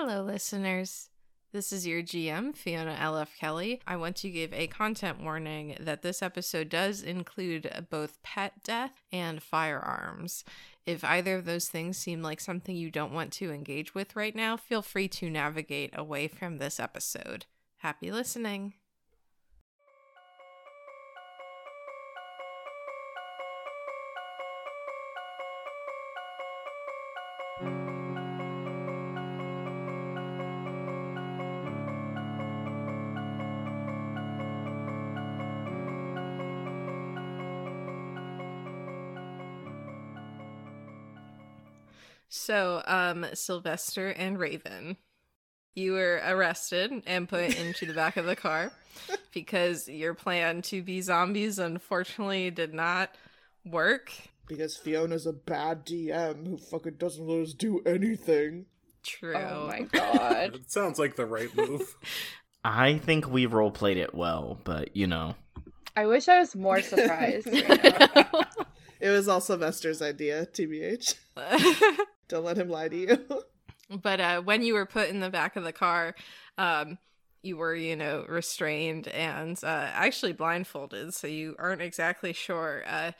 Hello, listeners. This is your GM, Fiona L.F. Kelly. I want to give a content warning that this episode does include both pet death and firearms. If either of those things seem like something you don't want to engage with right now, feel free to navigate away from this episode. Happy listening. So, um, Sylvester and Raven, you were arrested and put into the back of the car because your plan to be zombies unfortunately did not work. Because Fiona's a bad DM who fucking doesn't let us do anything. True. Oh my god. It sounds like the right move. I think we role played it well, but you know. I wish I was more surprised. right now. It was all Sylvester's idea, TBH. Don't let him lie to you. but uh, when you were put in the back of the car, um, you were, you know, restrained and uh, actually blindfolded, so you aren't exactly sure uh,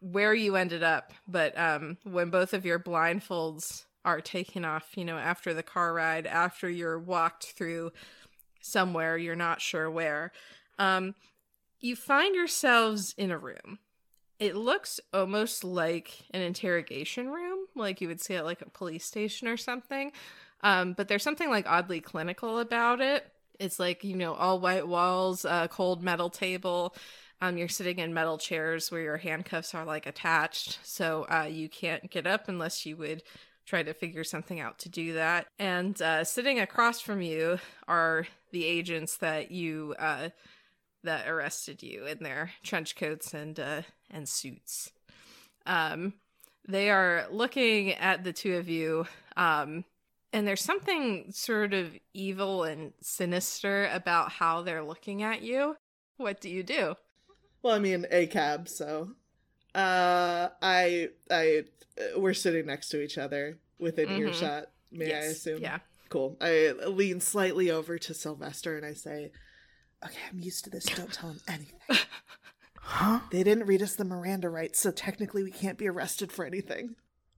where you ended up. But um, when both of your blindfolds are taken off, you know, after the car ride, after you're walked through somewhere, you're not sure where, um, you find yourselves in a room. It looks almost like an interrogation room, like you would see at like a police station or something. Um, but there's something like oddly clinical about it. It's like, you know, all white walls, uh, cold metal table. Um, you're sitting in metal chairs where your handcuffs are like attached. So uh, you can't get up unless you would try to figure something out to do that. And uh, sitting across from you are the agents that you uh, that arrested you in their trench coats and uh, and suits. Um, they are looking at the two of you, um, and there's something sort of evil and sinister about how they're looking at you. What do you do? well, I mean, a cab, so. Uh, I, I, uh, we're sitting next to each other within Mhm. earshot. May I assume? Yeah. Cool. I lean slightly over to Sylvester and I say, "Okay, I'm used to this. Don't tell him anything. Huh? They didn't read us the Miranda rights, so technically we can't be arrested for anything."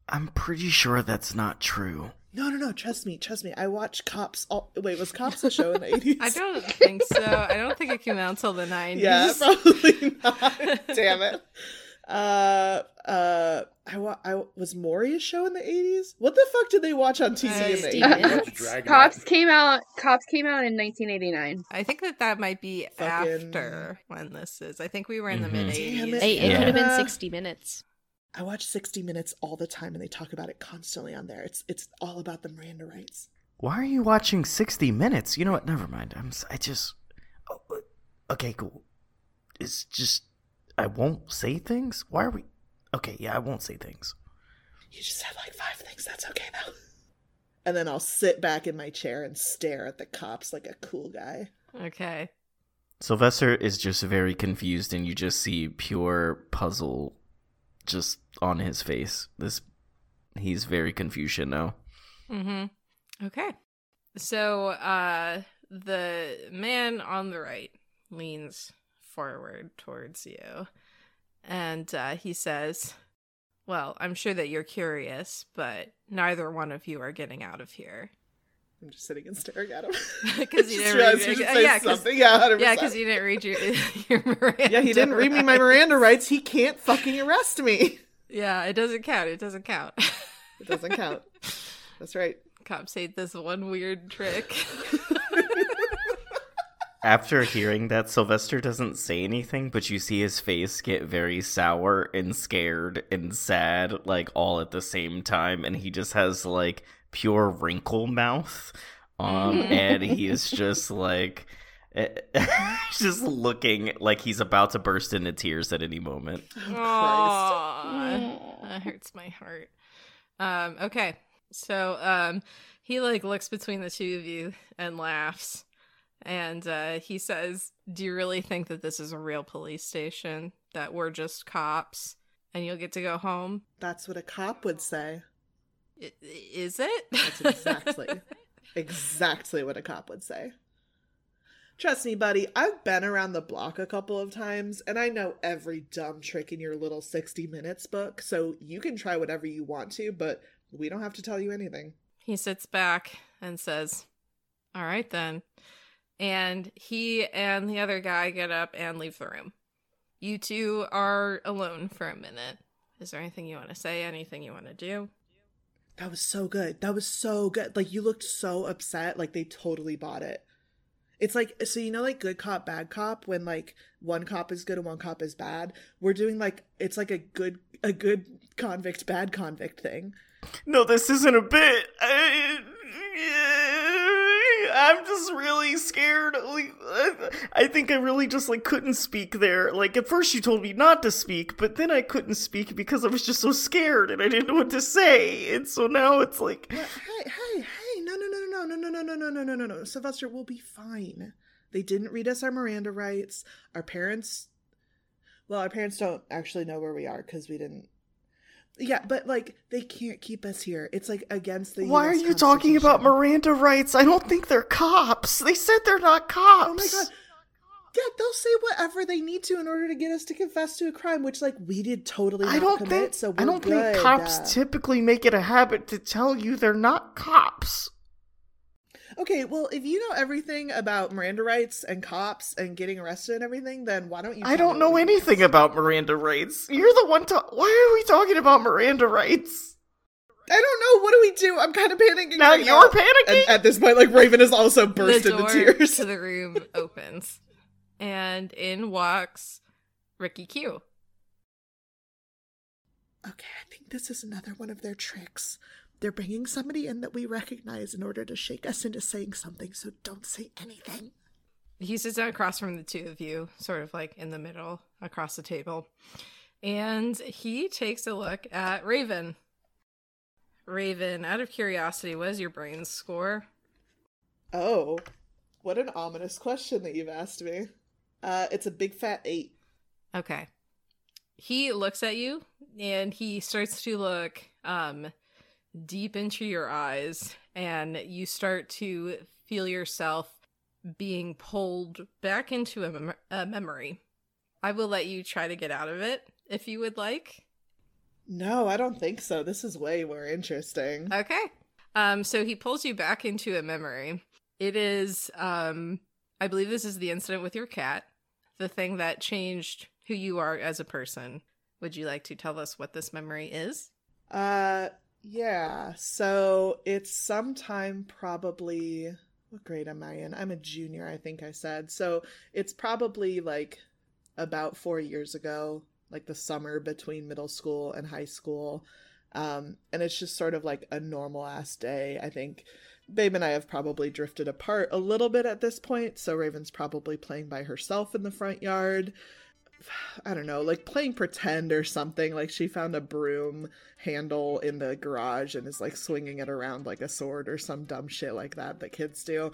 I'm pretty sure that's not true. No, no, no. Trust me. Trust me. I watched Cops. All wait, was Cops a show in the eighties? I don't think so. I don't think it came out until the 90s. Yeah, probably not. Damn it. Uh, uh, I, wa- I was Maury a show in the eighties. What the fuck did they watch on TV in the eighties? Cops came out. Cops came out in 1989. I think that that might be Fucking- after when this is. I think we were in the Mhm. mid 80s. it. Hey, it Yeah. could have been Uh, 60 minutes. I watch sixty Minutes all the time, and they talk about it constantly on there. It's it's all about the Miranda rights. Why are you watching 60 Minutes? You know what? Never mind. I'm I just. oh, uh, Okay, cool. It's just. I won't say things. Why are we? Okay, yeah, I won't say things. You just said like five things. That's okay though. And then I'll sit back in my chair and stare at the cops like a cool guy. Okay. Sylvester is just very confused, and you just see pure puzzle just on his face. This. He's very confused now. Mm-hmm. Okay. So uh the man on the right leans forward towards you and uh he says, Well, I'm sure that you're curious, but neither one of you are getting out of here. I'm just sitting and staring at him. 'Cause you didn't read- should uh, say yeah, something. Yeah, 100%. Yeah, because you didn't read your your Miranda. Yeah, he didn't read me my. Miranda rights. He can't fucking arrest me. Yeah, it doesn't count. It doesn't count. It doesn't count. That's right. Cops hate this one weird trick. After hearing that, Sylvester doesn't say anything, but you see his face get very sour and scared and sad, like all at the same time, and he just has like pure wrinkle mouth. Um, and he is just like, just looking like he's about to burst into tears at any moment. Oh, Aw, that hurts my heart. Um, okay, so um, he like looks between the two of you and laughs, and uh, he says, "Do you really think that this is a real police station? That we're just cops, and you'll get to go home? That's what a cop would say. I- Is it? That's exactly. exactly what a cop would say. Trust me, buddy, I've been around the block a couple of times and I know every dumb trick in your little 60 minutes book, so you can try whatever you want to, but we don't have to tell you anything. He sits back and says, All right then. And he and the other guy get up and leave the room. You two are alone for a minute. Is there anything you want to say? Anything you want to do? That was so good. That was so good. Like you looked so upset, like they totally bought it. It's like so you know like good cop bad cop when like one cop is good and one cop is bad. We're doing like it's like a good a good convict bad convict thing. No, this isn't a bit. I, I'm just really scared. Like, I think I really just like couldn't speak there. Like at first you told me not to speak, but then I couldn't speak because I was just so scared and I didn't know what to say. And so now it's like, hey, hey, hey! No, no, no, no, no, no, no, no, no, no, no, no, no. Sylvester will be fine. They didn't read us our Miranda rights. Our parents, well, our parents don't actually know where we are because we didn't. Yeah, but like they can't keep us here. It's like against the. why are you talking about Miranda rights? I don't think they're cops. They said they're not cops. Oh my god. Yeah, they'll say whatever they need to in order to get us to confess to a crime, which like we did totally. I not don't commit, think so I don't good. think cops Uh, typically make it a habit to tell you they're not cops. Okay, well, if you know everything about Miranda rights and cops and getting arrested and everything, then why don't you? I don't know anything did? about Miranda rights. You're the one to. Why are we talking about Miranda rights? I don't know. What do we do? I'm kind of panicking. Now right you're And panicking. at this point, like Raven is also burst the into door tears. to the room opens, and in walks Ricky Q. Okay, I think this is another one of their tricks. They're bringing somebody in that we recognize in order to shake us into saying something. So don't say anything. He sits down across from the two of you, sort of like in the middle, across the table. And he takes a look at Raven. Raven, out of curiosity, what is your brain score? Oh, what an ominous question that you've asked me. Uh, it's a big fat eight. Okay. He looks at you and he starts to look um deep into your eyes and you start to feel yourself being pulled back into a, mem- a memory. I will let you try to get out of it if you would like. No, I don't think so. This is way more interesting. Okay. Um so he pulls you back into a memory. It is um I believe this is the incident with your cat, the thing that changed who you are as a person. Would you like to tell us what this memory is? Uh, yeah. So it's sometime probably. What grade am I in? I'm a junior, I think I said. So it's probably like about four years ago, like the summer between middle school and high school. Um, and it's just sort of like a normal ass day. I think Babe and I have probably drifted apart a little bit at this point. So Raven's probably playing by herself in the front yard. I don't know, like playing pretend or something. Like she found a broom handle in the garage and is like swinging it around like a sword or some dumb shit like that that kids do.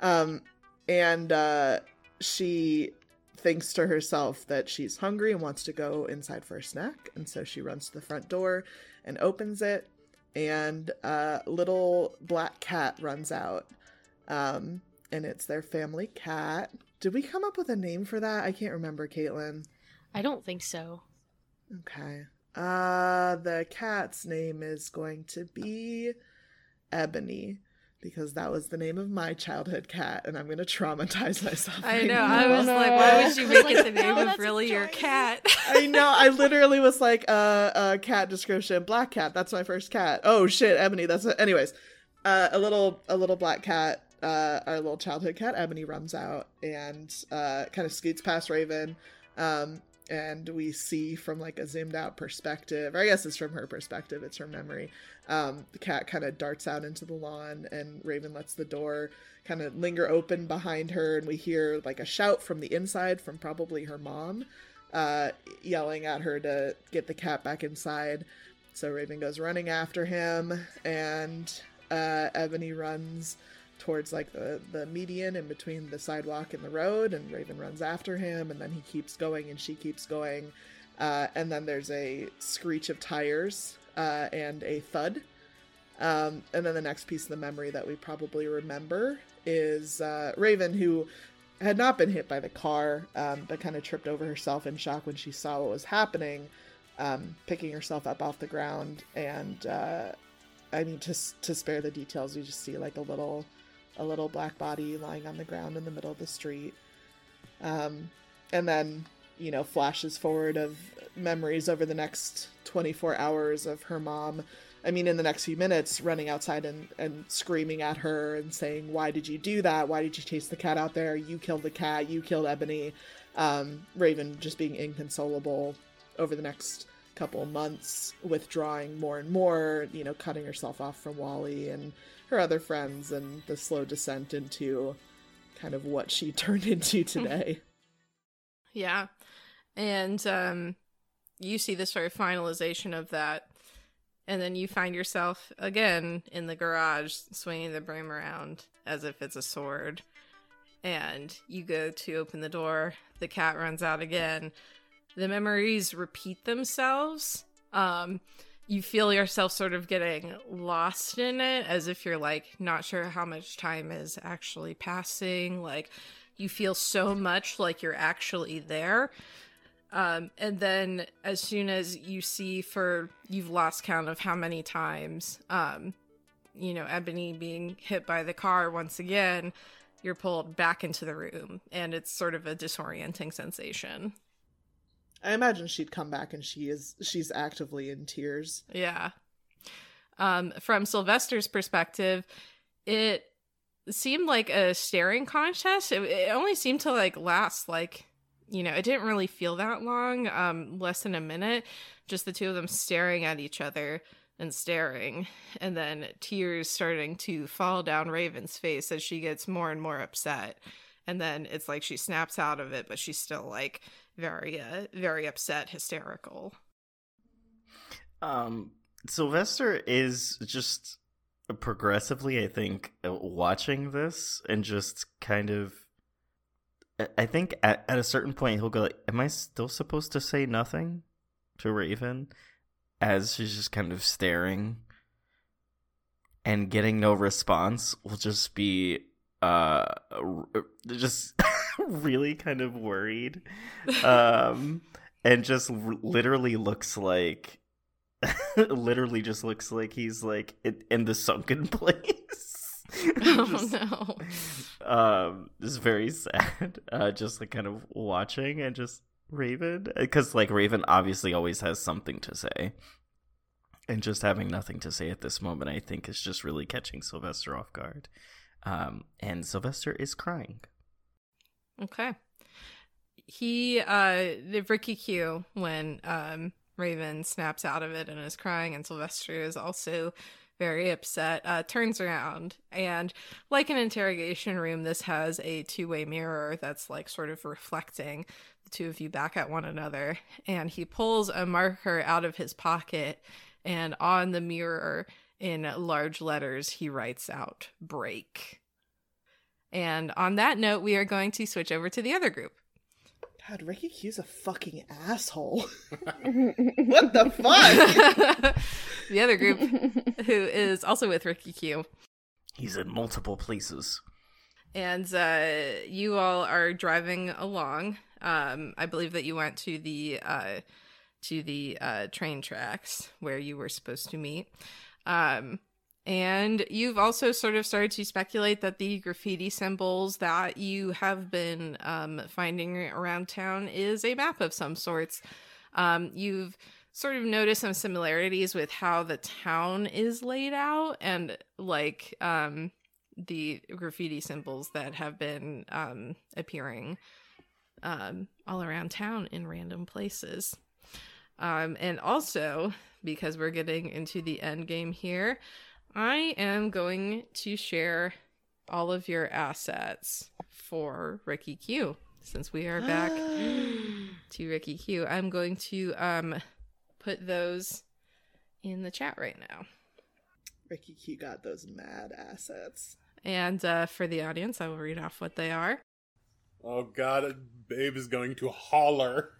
Um, and uh, she thinks to herself that she's hungry and wants to go inside for a snack. And so she runs to the front door and opens it. And a little black cat runs out. Um, and it's their family cat. Did we come up with a name for that? I can't remember, Kaitlyn. I don't think so. Okay. Uh the cat's name is going to be Ebony because that was the name of my childhood cat and I'm going to traumatize myself. I right know. now. I was like, why would you make it the no, name of that's really your cat? I know. I literally was like, uh, uh, cat description, black cat. That's my first cat. Oh shit, Ebony. That's a- anyways. Uh, a little, a little black cat. Uh, our little childhood cat, Ebony, runs out and uh, kind of scoots past Raven. Um, and we see from like a zoomed out perspective, or I guess it's from her perspective. It's her memory. Um, the cat kind of darts out into the lawn, and Raven lets the door kind of linger open behind her, and we hear like a shout from the inside from probably her mom uh, yelling at her to get the cat back inside. So Raven goes running after him, and uh, Ebony runs towards like the, the median in between the sidewalk and the road, and Raven runs after him, and then he keeps going, and she keeps going. Uh, and then there's a screech of tires uh, and a thud Um, and then the next piece of the memory that we probably remember is uh, Raven, who had not been hit by the car, um, but kind of tripped over herself in shock when she saw what was happening, um, picking herself up off the ground. And uh, I mean, to to spare the details, you just see like a little a little black body lying on the ground in the middle of the street. Um, and then you know flashes forward of memories over the next 24 hours of her mom I mean, in the next few minutes, running outside and, and screaming at her and saying, Why did you do that? Why did you chase the cat out there? You killed the cat. You killed Ebony. Um, Raven just being inconsolable over the next couple months, withdrawing more and more, you know, cutting herself off from Wally and her other friends, and the slow descent into kind of what she turned into today. yeah. And um, you see the sort of finalization of that and then you find yourself again in the garage swinging the broom around as if it's a sword and you go to open the door the cat runs out again the memories repeat themselves um you feel yourself sort of getting lost in it as if you're like not sure how much time is actually passing like you feel so much like you're actually there um, and then as soon as you see for you've lost count of how many times, um, you know, Ebony being hit by the car once again, you're pulled back into the room and it's sort of a disorienting sensation. I imagine she'd come back and she is she's actively in tears. Yeah. Um, from Sylvester's perspective, it seemed like a staring contest. It, it only seemed to like last like you know, it didn't really feel that long, um, less than a minute, just the two of them staring at each other and staring, and then tears starting to fall down Raven's face as she gets more and more upset. And then it's like she snaps out of it, but she's still like very, uh, very upset, hysterical. Um, Sylvester is just progressively, I think, uh, watching this and just kind of I think at, at a certain point he'll go like, "Am I still supposed to say nothing to Raven?" As she's just kind of staring and getting no response will just be uh just really kind of worried um and just r- literally looks like literally just looks like he's like in, in the sunken place oh no. Um, it's very sad. Uh, just like kind of watching and just Raven, because like Raven obviously always has something to say, and just having nothing to say at this moment, I think is just really catching Sylvester off guard. Um, and Sylvester is crying. Okay. He, uh, the Ricky Q when um Raven snaps out of it and is crying, and Sylvester is also very upset, uh, turns around. And like an interrogation room, this has a two way mirror that's like sort of reflecting the two of you back at one another. And he pulls a marker out of his pocket, and on the mirror, in large letters, he writes out break. And on that note, we are going to switch over to the other group. God, Ricky Q's a fucking asshole. what the fuck? the other group, who is also with Ricky Q. He's in multiple places. And uh, you all are driving along. Um, I believe that you went to the uh, to the uh, train tracks where you were supposed to meet. Um, and you've also sort of started to speculate that the graffiti symbols that you have been um, finding around town is a map of some sorts. Um, you've sort of noticed some similarities with how the town is laid out and like um, the graffiti symbols that have been um, appearing um, all around town in random places. Um, and also, because we're getting into the end game here, I am going to share all of your assets for Ricky Q. Since we are back to Ricky Q, I'm going to um put those in the chat right now. Ricky Q got those mad assets. And uh, for the audience, I will read off what they are. Oh god, Babe is going to holler.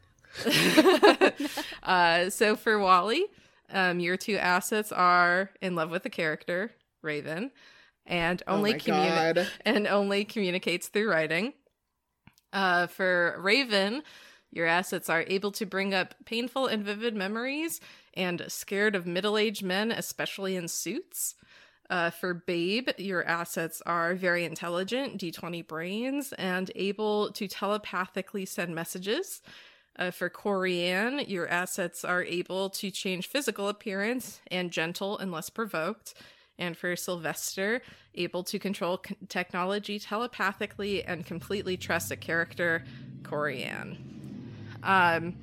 uh, so for Wally, Um, your two assets are in love with the character Raven, and only oh communi- and only communicates through writing. Uh, for Raven, your assets are able to bring up painful and vivid memories and scared of middle aged men, especially in suits. Uh, for Babe, your assets are very intelligent, D20 brains, and able to telepathically send messages. Uh, for Corianne, your assets are able to change physical appearance and gentle unless provoked. And for Sylvester, able to control c- technology telepathically and completely trust a character, Corianne. Um,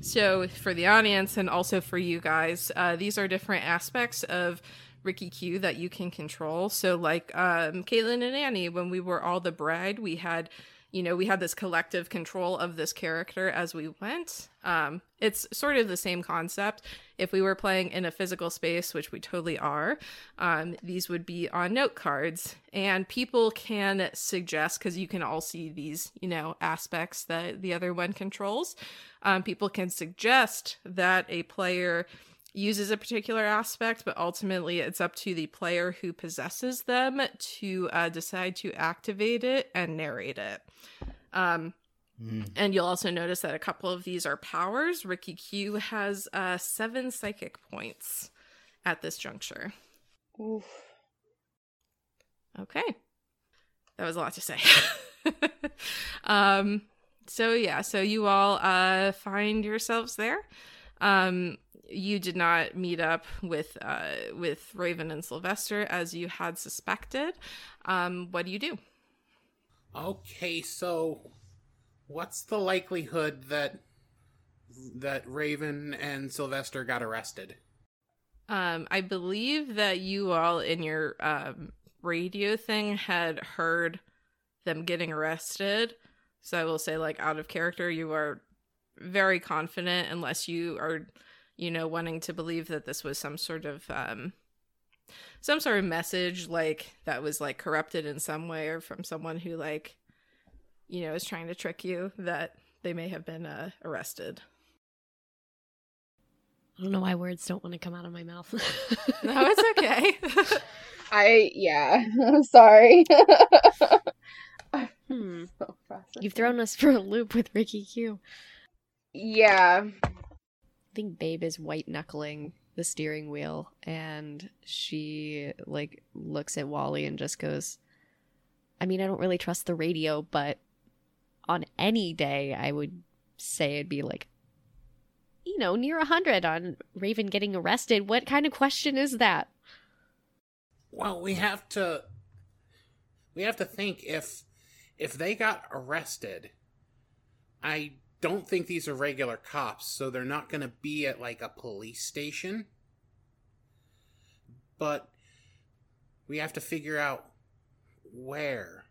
so, for the audience and also for you guys, uh, these are different aspects of Ricky Q that you can control. So, like um, Kaitlyn and Annie, when we were all the bride, we had, you know, we had this collective control of this character as we went. Um, it's sort of the same concept. If we were playing in a physical space, which we totally are, um, these would be on note cards, and people can suggest because you can all see these, you know, aspects that the other one controls. Um, people can suggest that a player uses a particular aspect, but ultimately it's up to the player who possesses them to uh, decide to activate it and narrate it. Um, Mm. and you'll also notice that a couple of these are powers. Ricky Q has uh, seven psychic points at this juncture. Oof. Okay. That was a lot to say. um so yeah, so you all uh find yourselves there. Um you did not meet up with uh with Raven and Sylvester as you had suspected. Um what do you do? Okay, so what's the likelihood that that Raven and Sylvester got arrested? Um I believe that you all in your um radio thing had heard them getting arrested. So I will say like out of character you are very confident unless you are you know wanting to believe that this was some sort of um some sort of message like that was like corrupted in some way or from someone who like you know is trying to trick you that they may have been uh, arrested. I don't know why words don't want to come out of my mouth. No, it's okay. I yeah. I'm sorry. hmm. So. You've thrown us for a loop with Ricky Q. Yeah. I think Babe is white knuckling the steering wheel and she like looks at Wally and just goes I mean I don't really trust the radio but on any day I would say it'd be like you know near a hundred on Raven getting arrested what kind of question is that Well, we have to we have to think if if they got arrested, I don't think these are regular cops, so they're not going to be at like a police station. But we have to figure out where.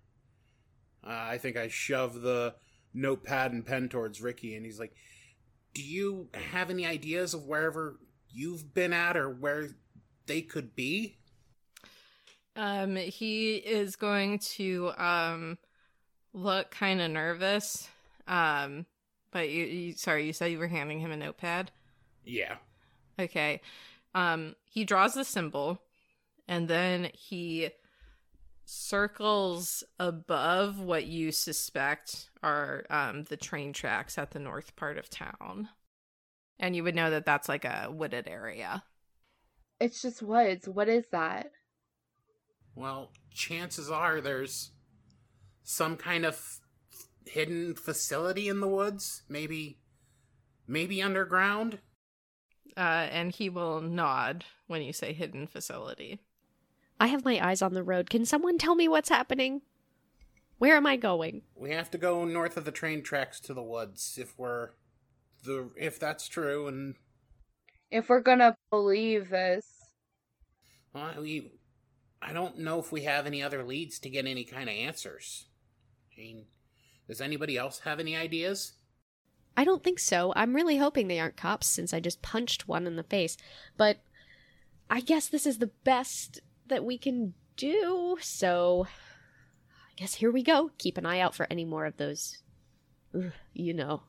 Uh, I think I shove the notepad and pen towards Ricky, and he's like, "Do you have any ideas of wherever you've been at, or where they could be?" Um, he is going to um look kind of nervous. Um, but you, you, sorry, you said you were handing him a notepad. Yeah. Okay. Um, he draws the symbol, and then he circles above what you suspect are um the train tracks at the north part of town, and you would know that that's like a wooded area. It's just woods. What is that? Well, chances are there's some kind of hidden facility in the woods, maybe maybe underground. Uh, and he will nod when you say hidden facility. I have my eyes on the road can someone tell me what's happening where am I going We have to go north of the train tracks to the woods if we're the if that's true and If we're gonna believe this, well, we I don't know if we have any other leads to get any kind of answers. I mean, does anybody else have any ideas? I don't think so. I'm really hoping they aren't cops since I just punched one in the face. But I guess this is the best that we can do. So I guess here we go. Keep an eye out for any more of those, ugh, you know,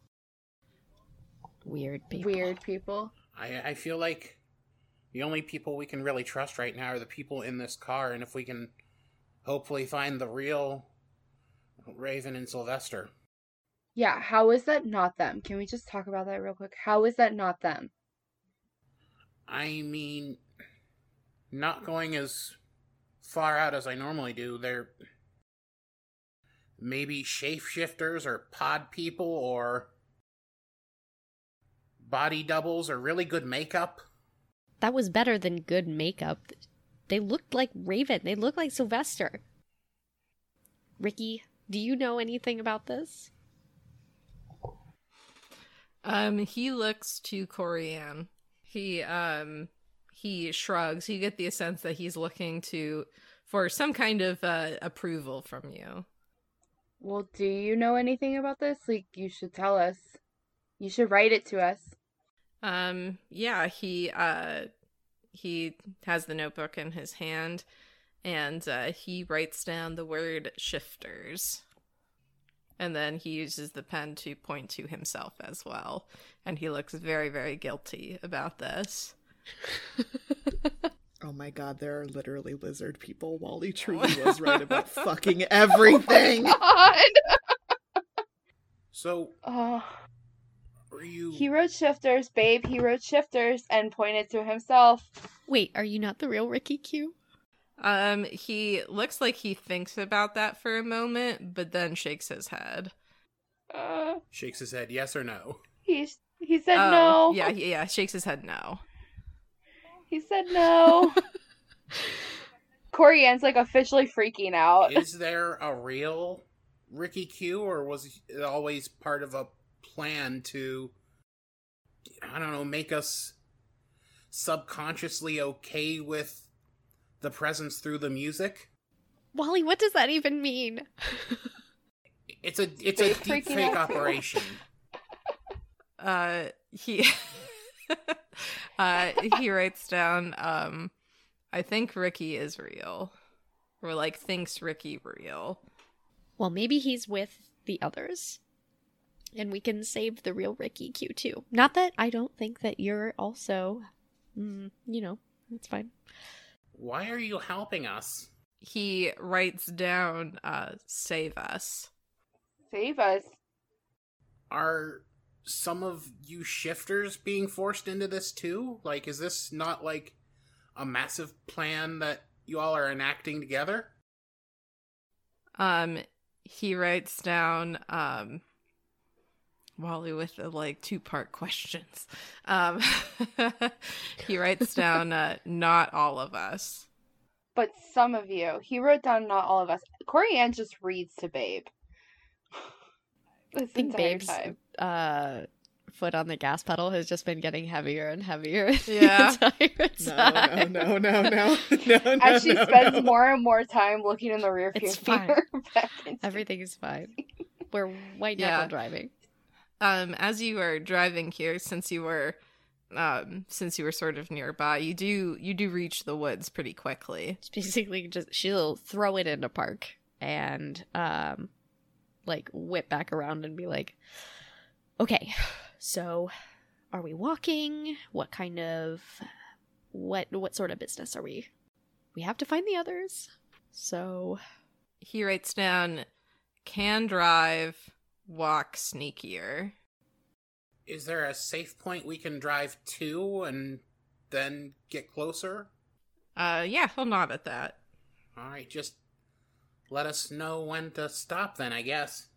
weird people. weird people. I I feel like The only people we can really trust right now are the people in this car, and if we can hopefully find the real Raven and Sylvester. Yeah, how is that not them? Can we just talk about that real quick? How is that not them? I mean, not going as far out as I normally do, they're maybe shapeshifters or pod people or body doubles or really good makeup. That was better than good makeup. They looked like Raven. They looked like Sylvester. Ricky, do you know anything about this? Um, he looks to Corianne. He um he shrugs. You get the sense that he's looking to for some kind of uh, approval from you. Well, do you know anything about this? Like, you should tell us. You should write it to us. Um, yeah, he uh he has the notebook in his hand and uh he writes down the word shifters. And then he uses the pen to point to himself as well. And he looks very, very guilty about this. Oh my god, there are literally lizard people. Wally truly was right about fucking everything. God! So, Oh. are you. He wrote shifters, babe. He wrote shifters and pointed to himself. Wait, are you not the real Ricky Q? Um, he looks like he thinks about that for a moment, but then shakes his head. Uh, Shakes his head, yes or no? he he said Oh, no. Yeah, yeah, shakes his head no. He said no. Corianne's like officially freaking out. Is there a real Ricky Q, or was it always part of a plan to, I don't know, make us subconsciously okay with the presence through the music? Wally, what does that even mean? It's a it's a Fake deep fake operation. Uh, he, uh, he writes down, um, I think Ricky is real. Or like thinks Ricky real. well, maybe he's with the others. And we can save the real Ricky Q too. Not that I don't think that you're also, mm, you know, it's fine. Why are you helping us? He writes down, uh, save us. Save us. Are some of you shifters being forced into this too? Like, is this not like a massive plan that you all are enacting together? Um, he writes down, um, Wally with the like two part questions. Um, he writes down, uh, not all of us. But some of you. He wrote down not all of us. CoriAnne just reads to Babe. This I think entire Babe's time. uh, foot on the gas pedal has just been getting heavier and heavier. Yeah. the No, time. no, no, no, no, no, no. As she no, spends no. more and more time looking in the rear view mirror. Everything is fine. We're white Yeah. driving. Um as you are driving here since you were um since you were sort of nearby you do you do reach the woods pretty quickly. It's basically just she'll throw it into park and um like whip back around and be like okay so are we walking? What kind of what what sort of business are we we have to find the others? So he writes down can drive walk sneakier Is there a safe point we can drive to and then get closer? uh yeah he'll nod at that All right, just let us know when to stop then, I guess.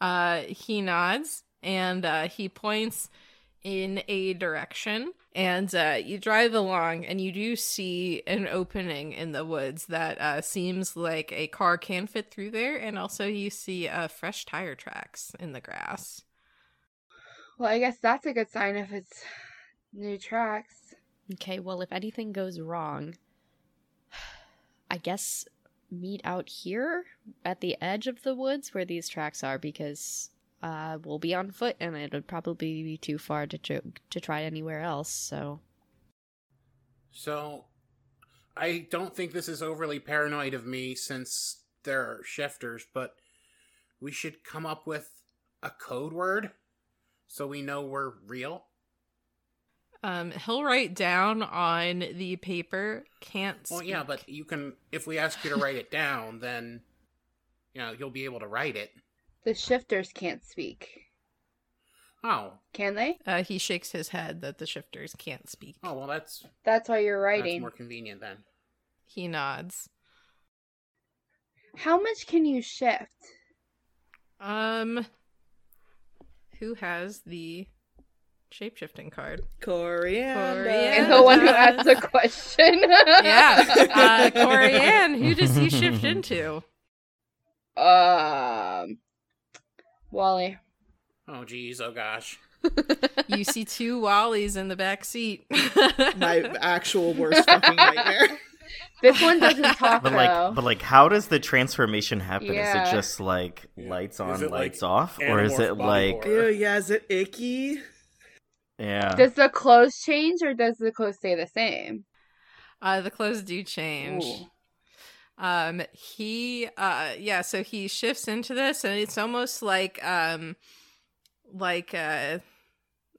uh he nods and uh he points in a direction and uh you drive along and you do see an opening in the woods that uh seems like a car can fit through there and also you see uh fresh tire tracks in the grass Well, I guess that's a good sign if it's new tracks. okay well if anything goes wrong i guess meet out here at the edge of the woods where these tracks are because uh we'll be on foot and it would probably be too far to tr- to try anywhere else so So, I don't think this is overly paranoid of me since there are shifters, but we should come up with a code word so we know we're real. Um, he'll write down on the paper. Can't. Well, yeah, but you can. If we ask you to write it down, then you know you'll be able to write it. The shifters can't speak. Oh, Can they? uh, he shakes his head that the shifters can't speak. oh well, that's That's why you're that's writing. more convenient then. He nods. How much can you shift? Um, who has the shapeshifting card? Coriander. And Yeah, the one who does. asked the question. yeah, uh, Corianne. Who does he shift into? Um, Wally. Oh geez, oh gosh. You see two Wallies in the back seat. My actual worst fucking nightmare. This one doesn't talk But though. like, but like, how does the transformation happen? Yeah. Is it just like Yeah. lights on, it, like, lights off, or is it like. Ew, yeah, is it icky? yeah? does the clothes change or does the clothes stay the same? uh, the clothes do change. Ooh. Um, he, uh, yeah, so he shifts into this, and it's almost like, um, like, uh,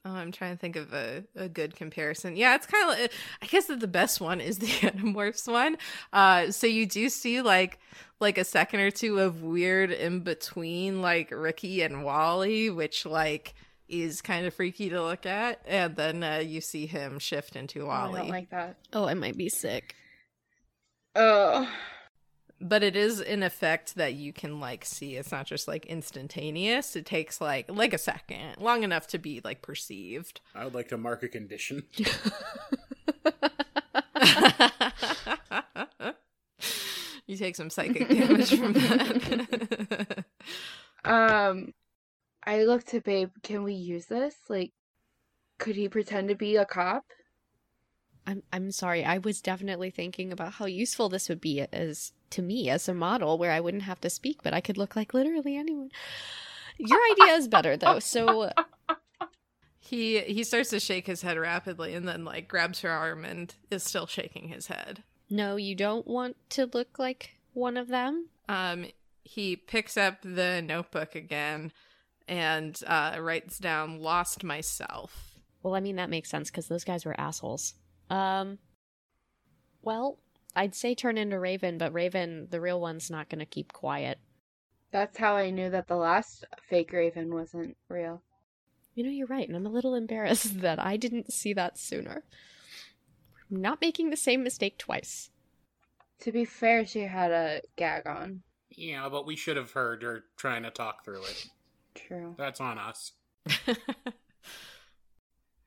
oh, I'm trying to think of a, a good comparison. Yeah, it's kind of, like, I guess that the best one is the Animorphs one. Uh, so you do see like, like a second or two of weird in between, like Ricky and Wally, which like is kind of freaky to look at, and then uh, you see him shift into Oh, I Wally. don't like that. Oh, I might be sick. Oh, but it is an effect that you can like see it's not just like instantaneous it takes like like a second long enough to be like perceived I would like to mark a condition. you take some psychic damage from that um, I looked to Babe. Can we use this? Like, could he pretend to be a cop? I'm I'm sorry. I was definitely thinking about how useful this would be as to me as a model, where I wouldn't have to speak, but I could look like literally anyone. Your idea is better though. So he he starts to shake his head rapidly and then like grabs her arm and is still shaking his head no, you don't want to look like one of them. um he picks up the notebook again and uh writes down lost myself Well, I mean that makes sense because those guys were assholes. Um, well, I'd say turn into Raven, but Raven, the real one's not going to keep quiet. That's how I knew that the last fake Raven wasn't real. You know, you're right, and I'm a little embarrassed that I didn't see that sooner. I'm not making the same mistake twice. To be fair, she had a gag on. Yeah, but we should have heard her trying to talk through it. True. That's on us.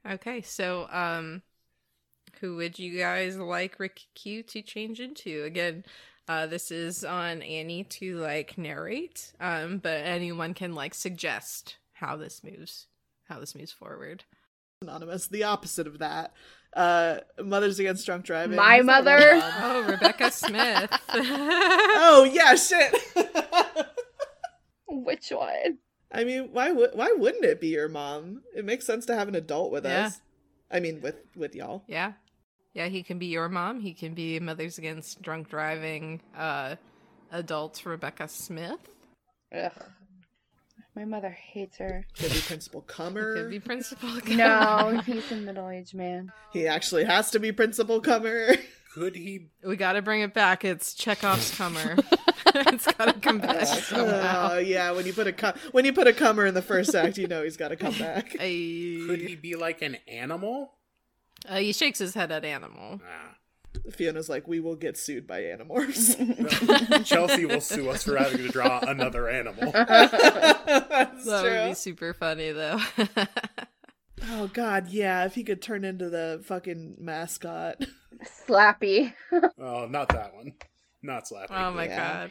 okay, so um who would you guys like Rick Q to change into? Again, uh this is on Annie to like narrate, um, but anyone can like suggest how this moves how this moves forward. Anonymous, the opposite of that. Uh, Mothers Against Drunk Driving. My Is mother? Oh, Rebecca Smith. oh yeah, shit. Which one? I mean, why would why wouldn't it be your mom? It makes sense to have an adult with Yeah. us. I mean, with with y'all. yeah. Yeah, he can be your mom. He can be Mothers Against Drunk Driving uh adult Rebecca Smith. Ugh. My mother hates her. Could be Principal He Comer. could be Principal. No, he's a middle aged man. He actually has to be Principal Comer. Could he? We got to bring it back. It's Chekhov's Comer. it's got to come back somehow. Oh yeah, when you put a com- when you put a Comer in the first act, you know he's got to come back. Could he be like an animal? Uh, he shakes his head at Animal. Ah. Fiona's like, we will get sued by Animorphs. Chelsea will sue us for having to draw another animal. That's That would be super funny, though. Oh god, yeah, if he could turn into the fucking mascot. Slappy. Oh, not that one. Not Slappy. oh my Yeah.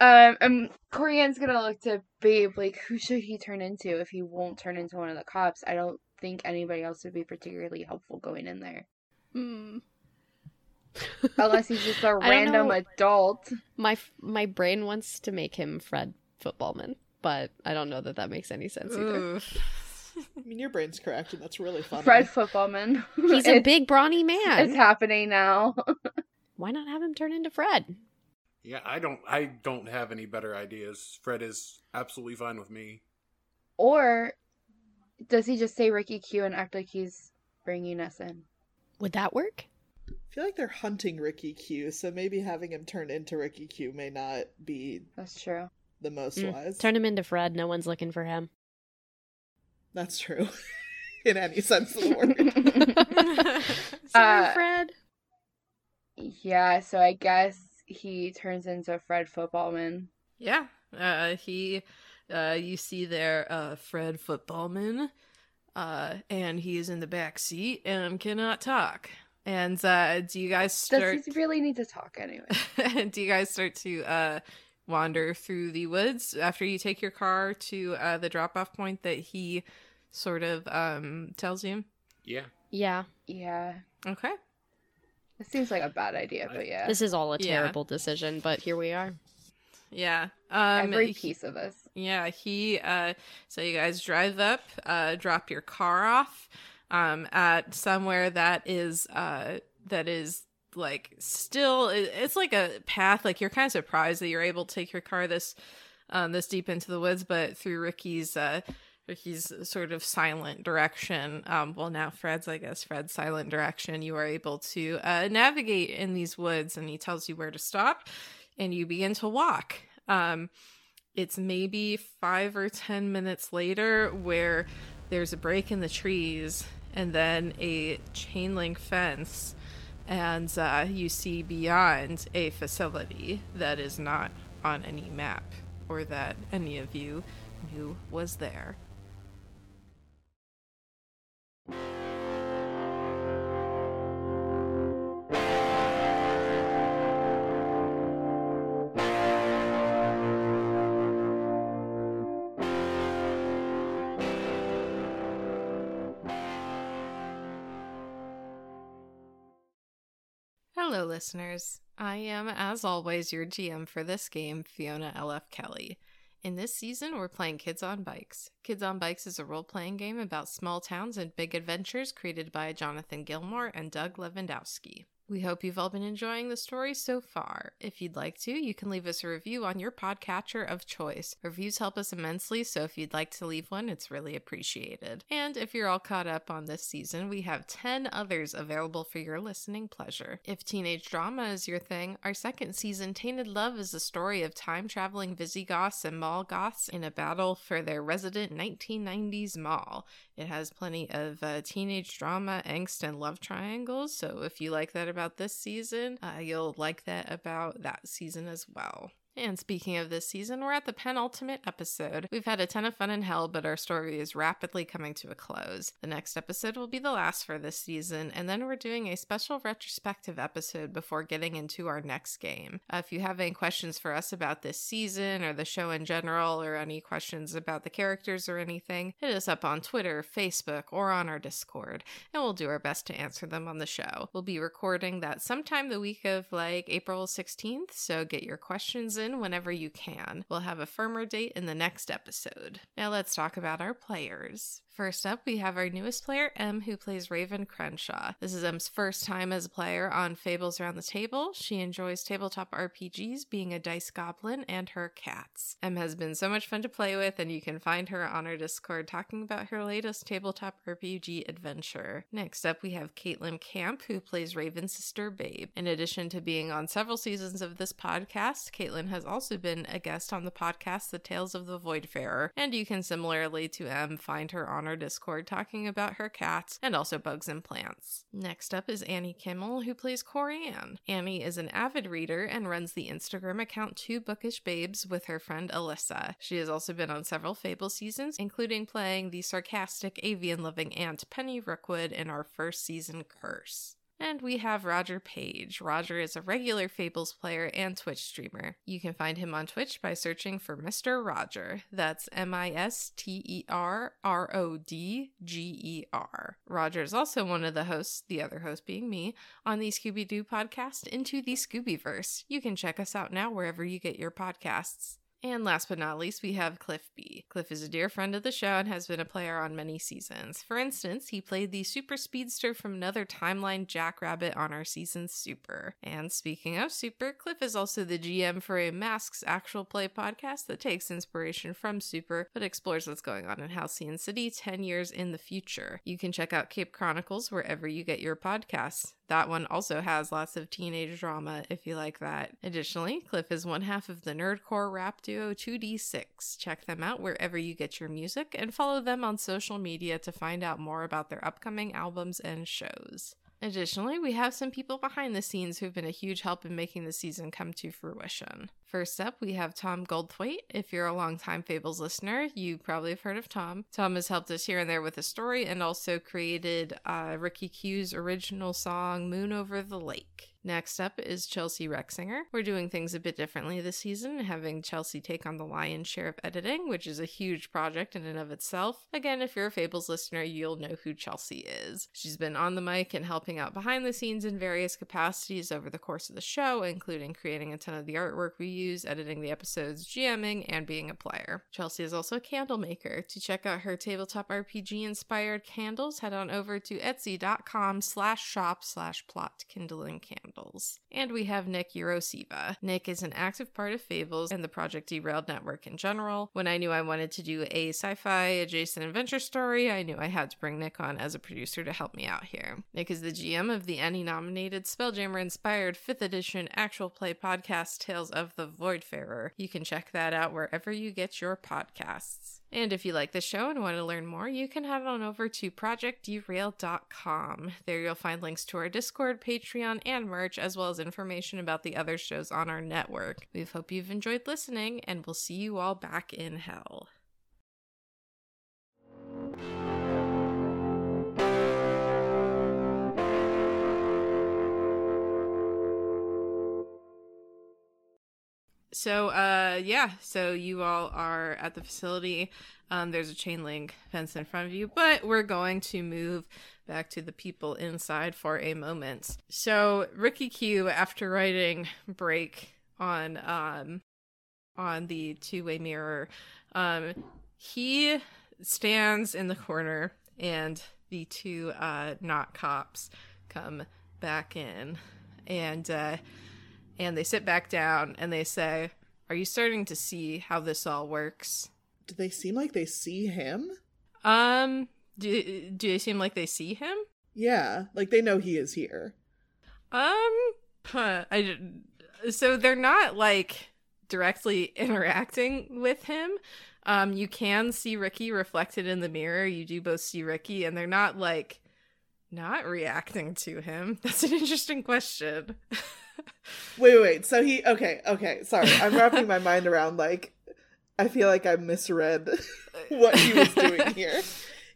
god. Um, um, Corianne's gonna look to Babe like, who should he turn into if he won't turn into one of the cops? I don't think anybody else would be particularly helpful going in there, Hmm. unless he's just a random adult. My my brain wants to make him Fred Footballman, but I don't know that that makes any sense either. I mean, your brain's correct, and that's really funny. Fred Footballman. He's a big brawny man. It's happening now. Why not have him turn into Fred? Yeah, I don't. I don't have any better ideas. Fred is absolutely fine with me. or does he just say Ricky Q and act like he's bringing us in. Would that work? I feel like they're hunting Ricky Q, so maybe having him turn into Ricky Q may not be That's true. the most Mm, wise. Turn him into Fred. No one's looking for him. That's true. In any sense of the word. Sorry, Uh, Fred. yeah, so I guess he turns into Fred Footballman. Yeah. Uh, he, uh, you see there, uh, Fred Footballman, uh, and he is in the back seat and cannot talk. And uh, do you guys start? Does he really need to talk anyway? do you guys start to uh, wander through the woods after you take your car to uh, the drop-off point that he sort of um, tells you? Yeah. Yeah, Yeah. Okay. It seems like a bad idea, but yeah. this is all a Yeah. terrible decision, but here we are. Yeah. Um, Every he- piece of this. Yeah, he uh so you guys drive up, uh drop your car off um at somewhere that is uh that is like still it's like a path like you're kind of surprised that you're able to take your car this um this deep into the woods but through Ricky's uh Ricky's sort of silent direction um well now Fred's I guess Fred's silent direction you are able to uh navigate in these woods and he tells you where to stop and you begin to walk um it's maybe five or ten minutes later where there's a break in the trees and then a chain link fence and uh, you see beyond a facility that is not on any map or that any of you knew was there Hello, listeners. I am, as always, your GM for this game, Fiona L.F. Kelly. In this season, we're playing Kids on Bikes. Kids on Bikes is a role playing game about small towns and big adventures created by Jonathan Gilmour and Doug Levandowski. We hope you've all been enjoying the story so far. If you'd like to, you can leave us a review on your podcatcher of choice. Reviews help us immensely, so if you'd like to leave one, it's really appreciated. And if you're all caught up on this season, we have 10 others available for your listening pleasure. If teenage drama is your thing, our second season, Tainted Love, is a story of time traveling Visigoths and Mall Goths in a battle for their resident 1990s mall. It has plenty of uh, teenage drama, angst, and love triangles. So if you like that about this season, uh, you'll like that about that season as well. And speaking of this season, we're at the penultimate episode. We've had a ton of fun in hell, but our story is rapidly coming to a close. The next episode will be the last for this season, and then we're doing a special retrospective episode before getting into our next game. Uh, if you have any questions for us about this season or the show in general, or any questions about the characters or anything, hit us up on Twitter, Facebook, or on our Discord, and we'll do our best to answer them on the show. We'll be recording that sometime the week of like April 16th, so get your questions in whenever you can. We'll have a firmer date in the next episode. Now let's talk about our players. First up, we have our newest player, Em, who plays Raven Crenshaw. This is Em's first time as a player on Fables Around the Table. She enjoys tabletop RPGs, being a dice goblin, and her cats. Em has been so much fun to play with, and you can find her on our Discord talking about her latest tabletop RPG adventure. Next up, we have Kaitlyn Camp, who plays Raven's sister, Babe. In addition to being on several seasons of this podcast, Caitlin has also been a guest on the podcast The Tales of the Voidfarer, and you can similarly to Em find her on our Discord talking about her cats and also bugs and plants. Next up is Annie Kimmel, who plays CoriAnne. Annie is an avid reader and runs the Instagram account Two Bookish Babes with her friend Alyssa. She has also been on several Fable seasons, including playing the sarcastic avian loving aunt Penny Rookwood in our first season Curse. And we have Rodger Page. Rodger is a regular Fables player and Twitch streamer. You can find him on Twitch by searching for Mr. Rodger. That's M I S T E R R O D G E R. Rodger is also one of the hosts, the other host being me, on the Scooby Doo podcast Into the Scoobyverse. You can check us out now wherever you get your podcasts. And last but not least, we have Cliff B. Cliff is a dear friend of the show and has been a player on many seasons. For instance, he played the super speedster from another timeline Jackrabbit on our season Super. And speaking of Super, Cliff is also the GM for a Masks actual play podcast that takes inspiration from Super but explores what's going on in Halcyon City 10 years in the future. You can check out Cape Chronicles wherever you get your podcasts. That one also has lots of teenage drama if you like that. Additionally, Cliff is one half of the nerdcore rap duo 2D6. Check them out wherever you get your music and follow them on social media to find out more about their upcoming albums and shows. Additionally, we have some people behind the scenes who've been a huge help in making the season come to fruition. First up, we have Tom Goldthwait. If you're a longtime Fables listener, you probably have heard of Tom. Tom has helped us here and there with a story and also created uh, Ricky Q's original song, Moon Over the Lake. Next up is Chelsea Rexinger. We're doing things a bit differently this season, having Chelsea take on the lion's share of editing, which is a huge project in and of itself. Again, if you're a Fables listener, you'll know who Chelsea is. She's been on the mic and helping out behind the scenes in various capacities over the course of the show, including creating a ton of the artwork we use, editing the episodes, GMing, and being a player. Chelsea is also a candle maker. To check out her tabletop RPG inspired candles, head on over to etsy.com slash shop slash plot kindling candles And we have Nick Urosiva. Nick is an active part of Fables and the Project Derailed network in general. When I knew I wanted to do a sci fi adjacent adventure story, I knew I had to bring Nick on as a producer to help me out here. Nick is the GM of the ENnie nominated Spelljammer inspired 5th edition actual play podcast Tales of the Voidfarer. You can check that out wherever you get your podcasts. And if you like the show and want to learn more, you can head on over to projectderailed.com. There you'll find links to our Discord, Patreon, and merch, as well as information about the other shows on our network. We hope you've enjoyed listening, and we'll see you all back in hell. So, uh, yeah, so you all are at the facility. Um, there's a chain link fence in front of you, but we're going to move back to the people inside for a moment. So, Ricky Q, after writing break on um on the two-way mirror, um, he stands in the corner, and the two uh not cops come back in, and uh and they sit back down and they say, Are you starting to see how this all works? Do they seem like they see him? Um, do, do they seem like they see him? Yeah, like they know he is here. Um, huh, I, so they're not like directly interacting with him. Um, you can see Ricky reflected in the mirror. You do both see Ricky, and they're not like not reacting to him. That's an interesting question. wait, wait. So he okay, okay. Sorry, I'm wrapping my mind around like I feel like I misread what he was doing here.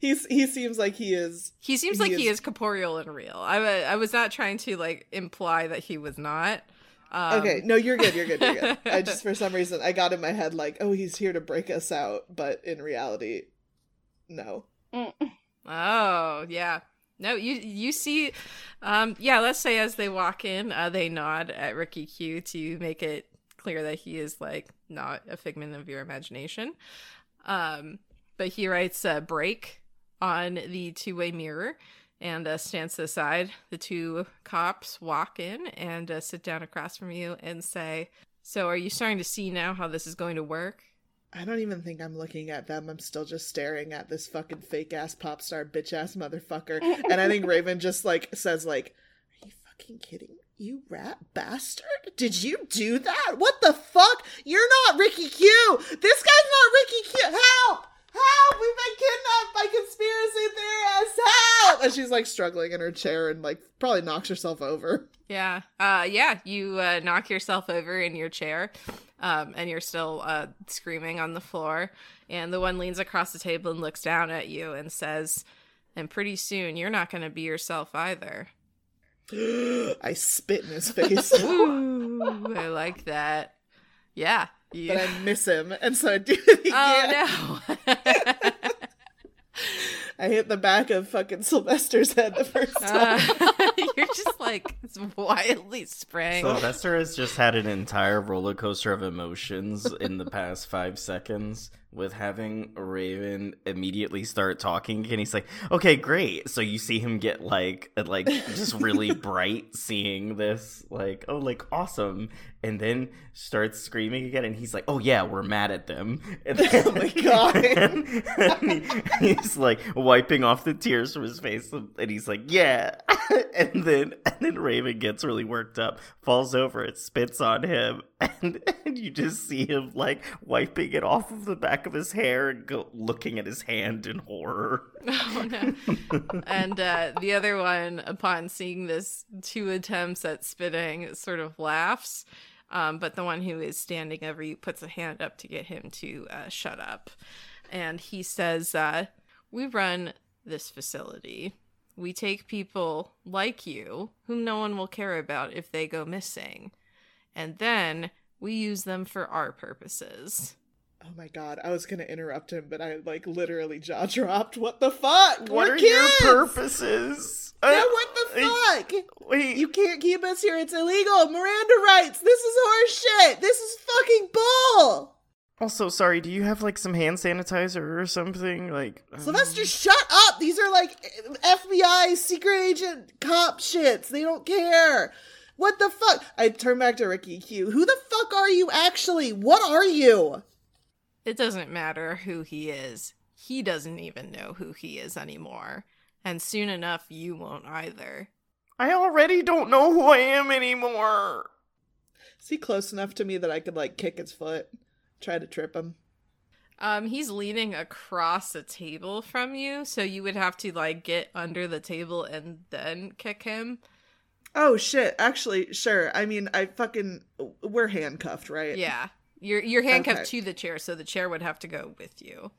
He's he seems like he is. He seems he like he is- is corporeal and real. I I was not trying to like imply that he was not. Um, Okay, no, you're good. You're good. You're good. I just for some reason I got in my head like, oh, he's here to break us out, but in reality, no. Mm. Oh yeah. No, you you see, um, yeah. Let's say as they walk in, uh, they nod at Ricky Q to make it clear that he is like not a figment of your imagination. Um, but he writes uh, "break" on the two-way mirror and uh, stands to the. The two cops walk in and uh, sit down across from you and say, "So, are you starting to see now how this is going to work?" I don't even think I'm looking at them. I'm still just staring at this fucking fake ass pop star bitch ass motherfucker. And I think Raven just like says like, "Are you fucking kidding? You rat bastard! Did you do that? What the fuck? You're not Ricky Q. This guy's not Ricky Q. Help! Help! We've been kidnapped by conspiracy theorists. Help!" And she's like struggling in her chair and like probably knocks herself over. Yeah. Uh yeah, you uh knock yourself over in your chair. Um and you're still uh screaming on the floor and the one leans across the table and looks down at you and says, "And pretty soon you're not going to be yourself either." I spit in his face. Ooh, I like that. Yeah. You... but I miss him, and so I do it again. Oh no. I I hit the back of fucking Sylvester's head the first time. Uh, you're just like wildly spraying. Sylvester has just had an entire roller coaster of emotions in the past five seconds with having Raven immediately start talking and he's like, Okay, great. So you see him get like like just really bright seeing this, like, oh like awesome. And then starts screaming again and he's like, Oh yeah, we're mad at them. And then, Oh my God. and he- he's like wiping off the tears from his face and he's like, Yeah and then and then Raven gets really worked up, falls over, it spits on him, and, and you just see him like wiping it off of the back of his hair and go, looking at his hand in horror. Oh no. and uh, the other one, upon seeing this two attempts at spitting, sort of laughs. Um, but the one who is standing over you puts a hand up to get him to uh, shut up. And he says, uh, We run this facility. We take people like you, whom no one will care about if they go missing. And then we use them for our purposes. Oh my god, I was gonna interrupt him, but I like literally jaw dropped. What the fuck? What We're are kids! your purposes? Yeah, Uh, what the I- fuck? Wait, You can't keep us here. It's illegal. Miranda rights. This is horse shit. This is fucking bull. also sorry. Do you have like some hand sanitizer or something? Like um, Sylvester, shut up. These are like FBI secret agent cop shits. They don't care. What the fuck? I turn back to Ricky Q. Who the fuck are you actually? What are you? It doesn't matter who he is. He doesn't even know who he is anymore. And soon enough, you won't either. I already don't know who I am anymore. Is he close enough to me that I could like kick his foot? Try to trip him. Um, he's leaning across a table from you, so you would have to like get under the table and then kick him. Oh shit. Actually, sure. I mean, I fucking we're handcuffed, right? Yeah. You're you're handcuffed Okay. to the chair, so the chair would have to go with you.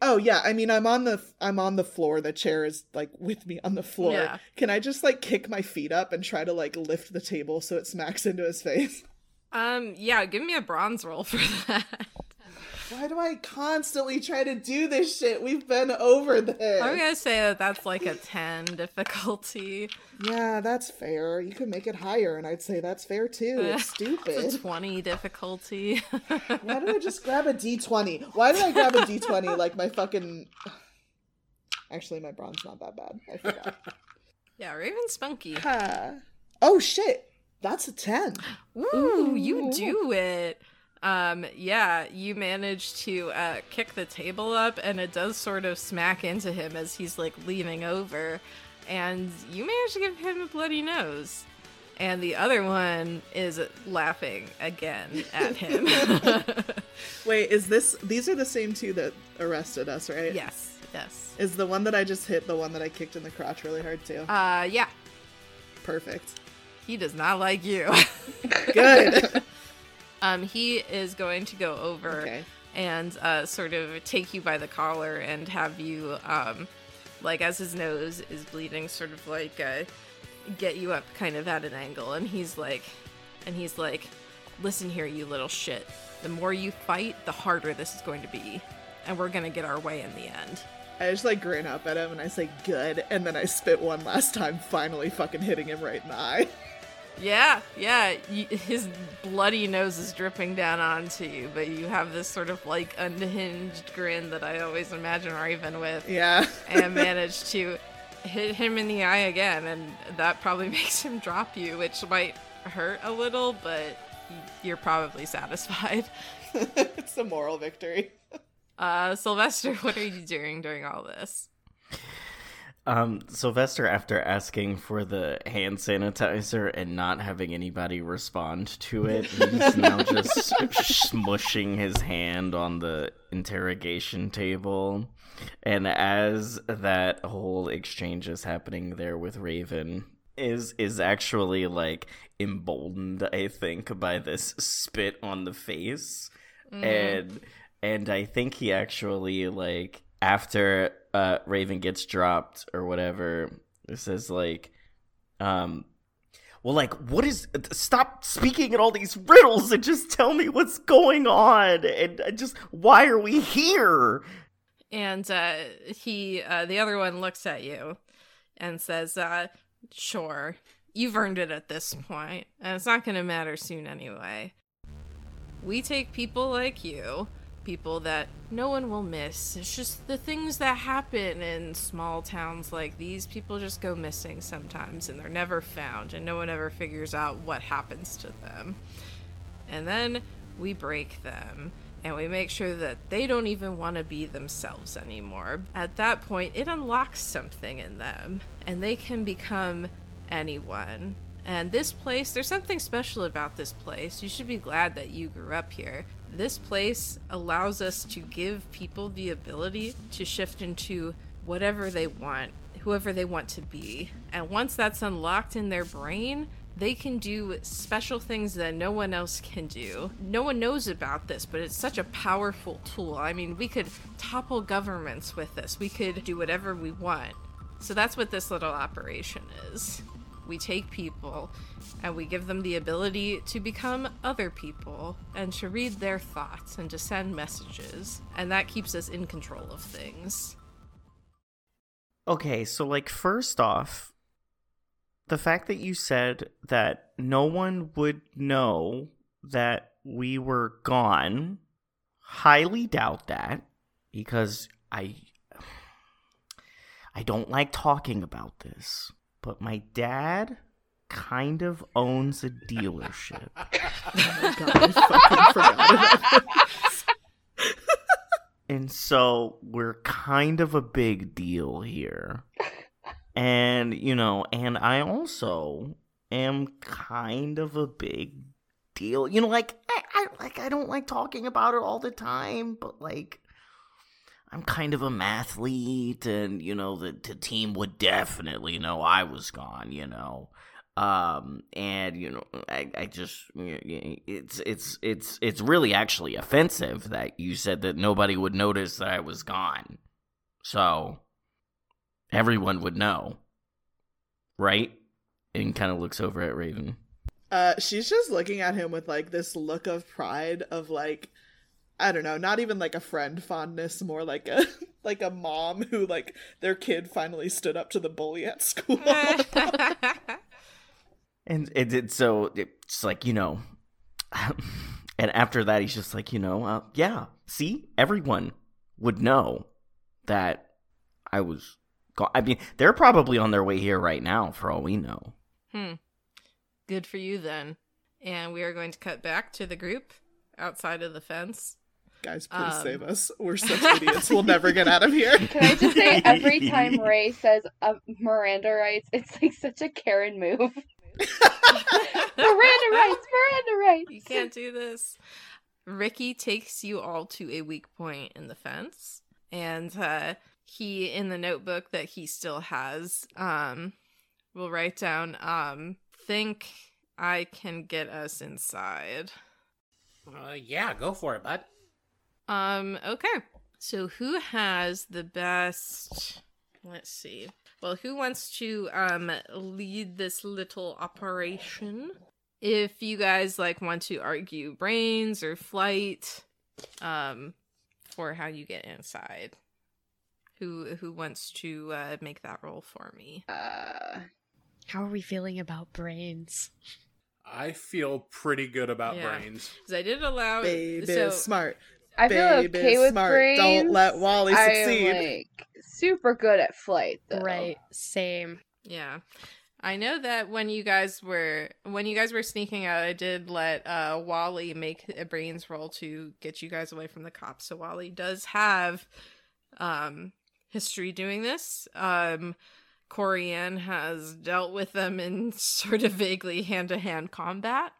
Oh yeah, I mean I'm on the I'm on the floor. The chair is like with me on the floor. Yeah. Can I just like kick my feet up and try to like lift the table so it smacks into his face? Um, yeah, give me a bronze roll for that. Why do I constantly try to do this shit? We've been over this. I'm gonna say that that's like a ten difficulty. Yeah, that's fair. You could make it higher, and I'd say that's fair too. It's It's a stupid. twenty difficulty. Why did I just grab a d20? Why did I grab a d20 like my fucking? Actually, my bronze not that bad. I forgot. yeah, Raven's spunky. Ha. oh shit, that's a ten. Ooh, you do it. Um, yeah, you manage to uh, kick the table up, and it does sort of smack into him as he's like leaning over, and you manage to give him a bloody nose. And the other one is laughing again at him. Wait, is this? These are the same two that arrested us, right? yes, yes. Is the one that I just hit the one that I kicked in the crotch really hard too? Uh, yeah, Perfect. he does not like you. Good. um, he is going to go over. okay. and uh, sort of take you by the collar and have you, um, like, as his nose is bleeding, sort of like uh, get you up kind of at an angle. And he's like, and he's like, listen here, you little shit. The more you fight, the harder this is going to be. And we're gonna get our way in the end. I just like grin up at him and I say good, and then I spit one last time, finally fucking hitting him right in the eye. Yeah, yeah. His bloody nose is dripping down onto you, but you have this sort of like unhinged grin that I always imagine Raven with. Yeah. and manage to hit him in the eye again, and that probably makes him drop you, which might hurt a little, but you're probably satisfied. it's a moral victory. Uh, Sylvester, what are you doing during all this? Um, Sylvester, after asking for the hand sanitizer and not having anybody respond to it, he's now just smushing his hand on the interrogation table. And as that whole exchange is happening there with Raven, is is actually like emboldened, I think, by this spit on the face. And and I think he actually like after uh Raven gets dropped or whatever, it says like um well like what is stop speaking in all these riddles and just tell me what's going on and uh, just why are we here? And uh, he, uh, the other one, looks at you and says, uh, "Sure, you've earned it at this point, and it's not going to matter soon anyway. We take people like you." People that no one will miss. It's just the things that happen in small towns like these. People just go missing sometimes and they're never found, and no one ever figures out what happens to them. And then we break them and we make sure that they don't even want to be themselves anymore. At that point, it unlocks something in them and they can become anyone. And this place, there's something special about this place. You should be glad that you grew up here. This place allows us to give people the ability to shift into whatever they want, whoever they want to be. And once that's unlocked in their brain, they can do special things that no one else can do. No one knows about this, but it's such a powerful tool. I mean, we could topple governments with this, we could do whatever we want. So that's what this little operation is. We take people and we give them the ability to become other people and to read their thoughts and to send messages. And that keeps us in control of things. Okay, so like first off, the fact that you said that no one would know that we were gone, highly doubt that because I I don't like talking about this, but my dad kind of owns a dealership. Oh god, I fucking. And so we're kind of a big deal here. And, you know, and I also am kind of a big deal. You know, like I, I like I don't like talking about it all the time, but like I'm kind of a mathlete and, you know, the, the team would definitely know I was gone, you know. Um and you know i i just it's it's it's it's really actually offensive that you said that nobody would notice that i was gone. So everyone would know right? And kind of looks over at raven. Uh, she's just looking at him with like this look of pride of like, I don't know, not even like a friend fondness, more like a like a mom who like their kid finally stood up to the bully at school. and it, it so it's like you know and after that he's just like you know uh, yeah see everyone would know that i was gone i mean they're probably on their way here right now for all we know hmm. Good for you then. And we are going to cut back to the group outside of the fence. Guys, please Um. save us. We're such idiots. We'll never get out of here. Can I just say, every time Ray says uh, Miranda rights, it's like such a Karen move. Miranda rights, Miranda rights. You can't do this. Ricky takes you all to a weak point in the fence, and uh, he, in the notebook that he still has, um, will write down, um, "Think I can get us inside." Uh, yeah, go for it, bud. Um, okay. So who has the best let's see. Well, who wants to um lead this little operation? If you guys like want to argue brains or flight, um, for how you get inside. Who who wants to uh, make that roll for me? Uh, How are we feeling about brains? I feel pretty good about Yeah. brains. Because I did allow. Babe so is smart. I feel Babe okay with smart. brains. Don't let Wally I succeed. am like super good at flight, though. Right, same. Yeah. I know that when you guys were when you guys were sneaking out, I did let uh Wally make a brains roll to get you guys away from the cops. So Wally does have um history doing this. Um CoriAnne has dealt with them in sort of vaguely hand to hand combat.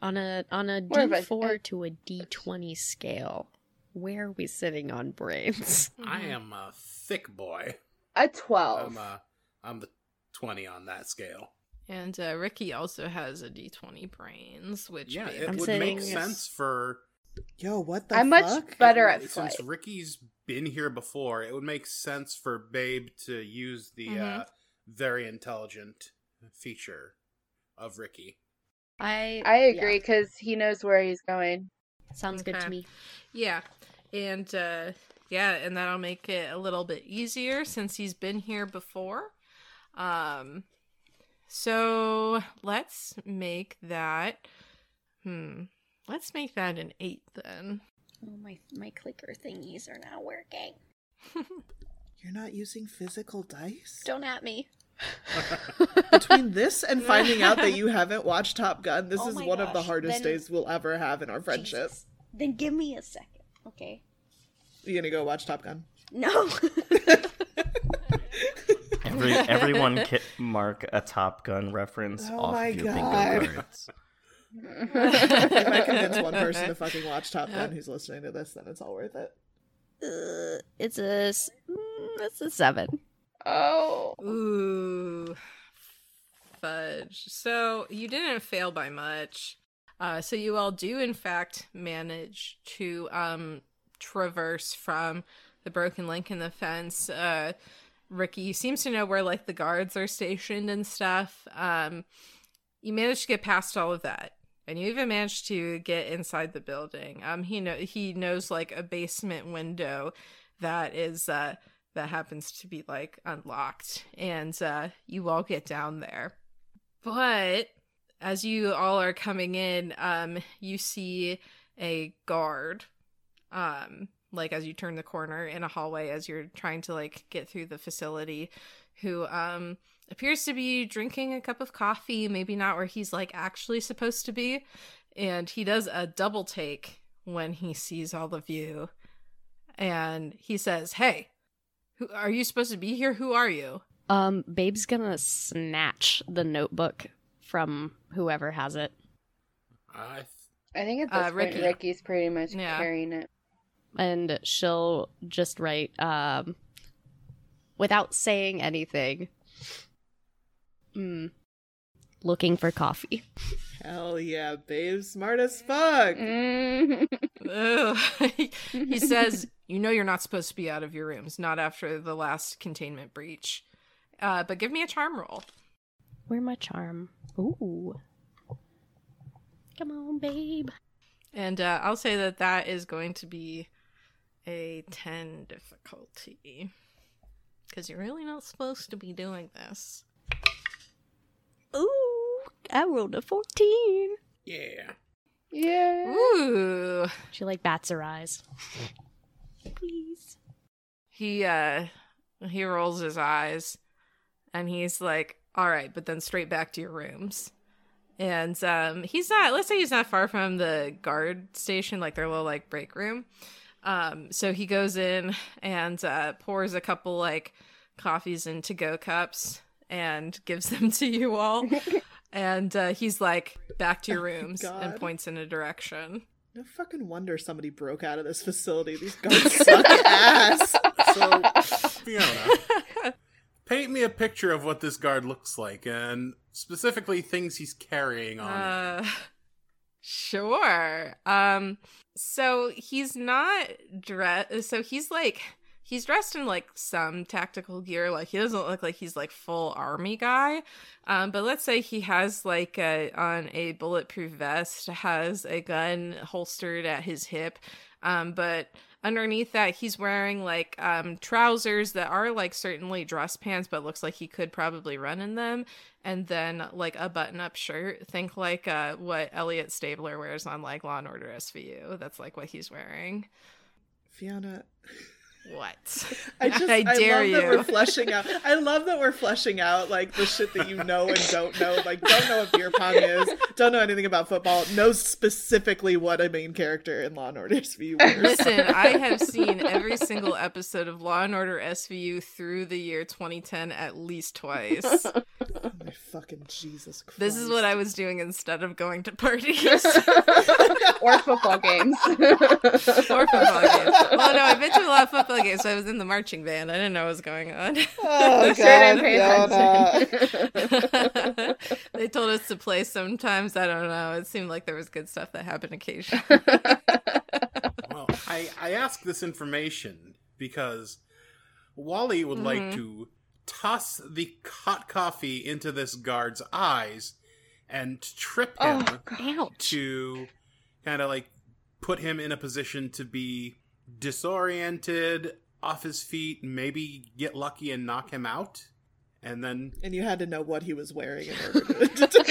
On a on a More of a- D four to a D twenty scale, where are we sitting on brains? I Mm-hmm. am a thick boy. A 12. I'm uh, I'm the twenty on that scale. And uh, Ricky also has a D twenty brains, which Yeah, Babe- it I'm would sitting- make sense for Yo, what the I'm much fuck? better at since flight. Ricky's been here before. It would make sense for Babe to use the Mhm. uh, very intelligent feature of Ricky. I I agree because he knows where he's going. sounds good to me. Yeah. And uh yeah, and that'll make it a little bit easier since he's been here before. Um, so let's make that. Hmm. Let's make that an eight then. Oh, my my clicker thingies are not working. You're not using physical dice? Don't at me. Between this and finding out that you haven't watched Top Gun, this Oh is my one of the hardest then- days we'll ever have in our friendship. Jesus. Then give me a second, okay? You gonna go watch Top Gun? No. Every everyone ki- mark a Top Gun reference Oh off my of your God. bingo cards. if I convince one person to fucking watch Top Gun who's listening to this, then it's all worth it. uh, it's a s- mm, it's a seven. Oh. Ooh, fudge. So you didn't fail by much. Uh, so you all do, in fact, manage to um, traverse from the broken link in the fence. Uh, Ricky seems to know where like the guards are stationed and stuff. Um, you managed to get past all of that, and you even managed to get inside the building. Um, he know he knows like a basement window that is uh that happens to be like unlocked, and uh, you all get down there. But as you all are coming in, um, you see a guard, um, like as you turn the corner in a hallway as you're trying to like get through the facility, who um appears to be drinking a cup of coffee, maybe not where he's like actually supposed to be, and he does a double take when he sees all of you, and he says, "Hey, who are you supposed to be here? Who are you?" Um, Babe's gonna snatch the notebook from whoever has it. I th- I think at Uh, this Ricky. point, Ricky's pretty much Yeah. carrying it. and she'll just write um without saying anything mm, looking for coffee Hell yeah, babe, smart as fuck. Mm. He says, "You know you're not supposed to be out of your rooms, not after the last containment breach. Uh, but give me a charm roll." where my charm ooh come on babe And uh, I'll say that that is going to be a 10 difficulty. Because you're really not supposed to be doing this. ooh i rolled a 14 yeah. yeah. Ooh. she like bats her eyes please He, uh, he rolls his eyes and he's like, all right, but then straight back to your rooms. And um, he's not, let's say he's not far from the guard station, like their little like break room. Um, so he goes in and uh, pours a couple like coffees into go cups and gives them to you all. and uh, he's like, back to your rooms and points in a direction. No fucking wonder somebody broke out of this facility. These guards suck ass. So, Fiona, paint me a picture of what this guard looks like, and specifically things he's carrying on. Uh, sure. Um, so he's not dressed. So he's like he's dressed in like some tactical gear. Like he doesn't look like he's like full army guy. Um, but let's say he has like a on a bulletproof vest, has a gun holstered at his hip. Um, but underneath that he's wearing like um trousers that are like certainly dress pants but looks like he could probably run in them and then like a button-up shirt think like uh what elliot stabler wears on like law and order svu that's like what he's wearing Fiona, what I just I I, dare love you. that we're fleshing out. I love that we're fleshing out like the shit that you know and don't know. Like don't know what beer pong is, don't know anything about football, know specifically what a main character in Law and Order SVU wears. Listen, I have seen every single episode of Law and Order SVU through the year 2010 at least twice. Oh my fucking Jesus Christ. This is what I was doing instead of going to parties or football games. or football games. Well, no, I've been to a lot of football games. So I was in the marching band. I didn't know what was going on. Oh, Sure didn't God, pay attention. they told us to play sometimes. I don't know. It seemed like there was good stuff that happened occasionally. Well, I, I ask this information because Wally would like Mhm. to toss the hot coffee into this guard's eyes and trip him oh, God. to kind of like put him in a position to be disoriented, off his feet, maybe get lucky and knock him out, and then And you had to know what he was wearing in order to, to.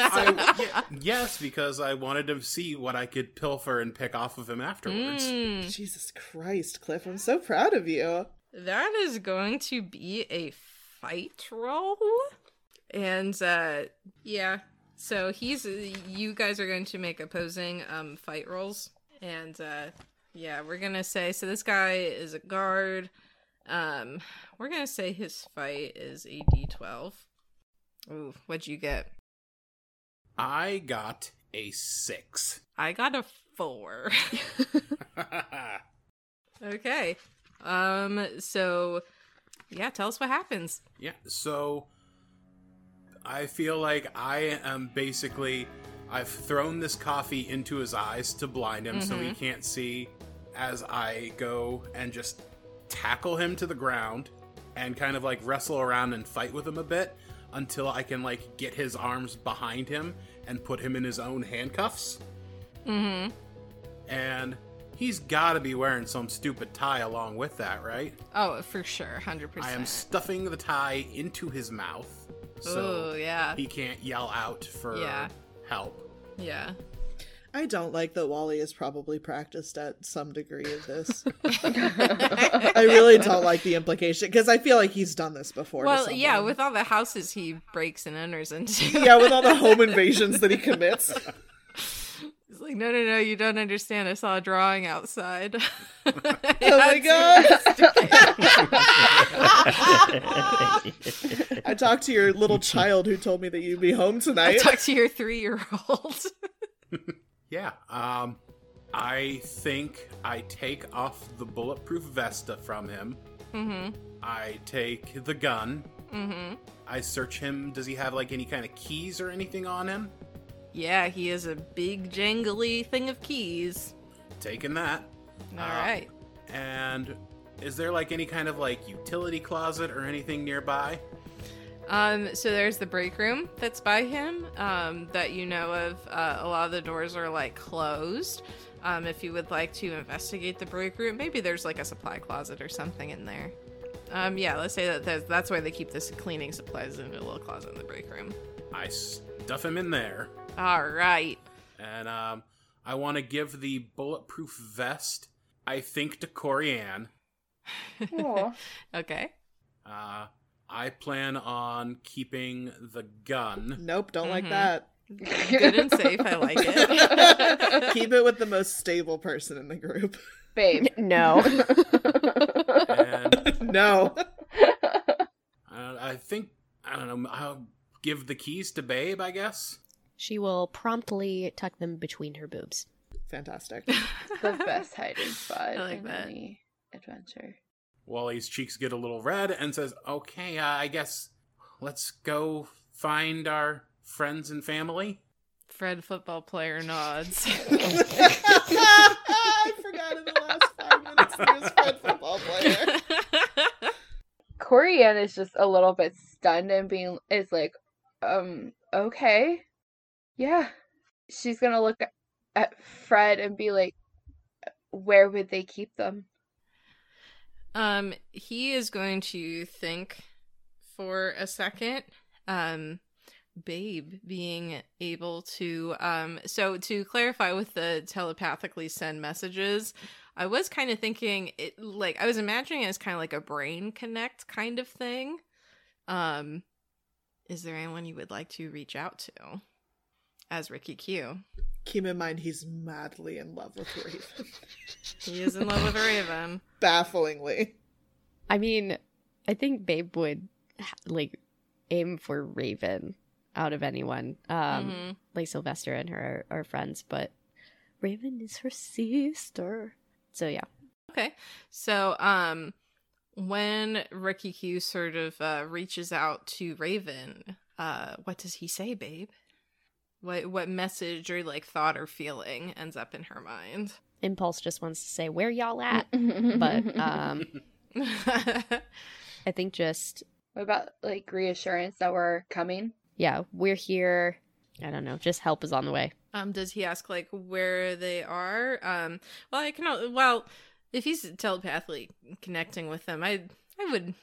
I, yes, because I wanted to see what I could pilfer and pick off of him afterwards. Mm, Jesus Christ, Cliff, I'm so proud of you. that is going to be a fight roll. And uh yeah. So he's you guys are going to make opposing um fight rolls. And uh yeah, we're gonna say so this guy is a guard. Um we're gonna say his fight is a D twelve. Ooh, what'd you get? I got a six. I got a four. okay. Um so yeah, tell us what happens. Yeah, so I feel like I am basically I've thrown this coffee into his eyes to blind him so he can't see as I go and just tackle him to the ground and kind of like wrestle around and fight with him a bit until I can like get his arms behind him and put him in his own handcuffs. Mm-hmm. And he's got to be wearing some stupid tie along with that, right? Oh, for sure, hundred percent. I am stuffing the tie into his mouth. So Oh yeah, he can't yell out for Yeah. help. yeah. I don't like that Wally has probably practiced at some degree of this. I really don't like the implication because I feel like he's done this before. Well, yeah, with all the houses he breaks and enters into. yeah, with all the home invasions that he commits. He's like, no, no, no, you don't understand. I saw a drawing outside. oh Oh my god! I talked to your little child who told me that you'd be home tonight. I talked to your three-year-old. Yeah. Um I think I take off the bulletproof Vesta from him. mm-hmm. I take the gun. Mm-hmm. I search him. Does he have like any kind of keys or anything on him? Yeah, he is a big jangly thing of keys. Taking that. All Uh, right. And is there like any kind of like utility closet or anything nearby? Um, so there's the break room that's by him, um, that you know of. Uh, a lot of the doors are like closed. Um, if you would like to investigate the break room, maybe there's like a supply closet or something in there. Um, yeah, let's say that there's, that's why they keep this cleaning supplies in a little closet in the break room. I stuff him in there. All right. And um, I want to give the bulletproof vest, I think, to CoriAnne. Aw. Okay. Uh, I plan on keeping the gun. Nope, don't like Mhm. that. Good and safe. I like it. Keep it with the most stable person in the group. Babe. No. And No. I think, I don't know, I'll give the keys to Babe, I guess. she will promptly tuck them between her boobs. Fantastic. the best hiding spot I like in that. any adventure. Wally's cheeks get a little red and says, Okay, uh, I guess let's go find our friends and family. Fred football player nods. I forgot in the last five minutes there was Fred football player. CoriAnne is just a little bit stunned and being is like, um, okay. Yeah. She's gonna look at Fred and be like, where would they keep them? Um, he is going to think for a second. Um, Babe being able to um so to clarify with the telepathically send messages, I was kind of thinking it like I was imagining it as kind of like a brain connect kind of thing. Um is there anyone you would like to reach out to as Ricky Q? Keep in mind he's madly in love with Raven. He is in love with Raven. Bafflingly. I mean, I think Babe would like aim for Raven out of anyone. Um, Mhm. like Sylvester and her are, are friends, but Raven is her sister. So yeah, Okay. So, um, when Ricky Q sort of uh, reaches out to Raven, uh, what does he say, babe? What what message or like thought or feeling ends up in her mind? Impulse just wants to say where y'all at, but um, I think just what about like reassurance that we're coming? yeah, we're here. I don't know, just help is on the way. Um, does he ask like where they are? Um, well, I can. Well, if he's telepathically connecting with them, I I would,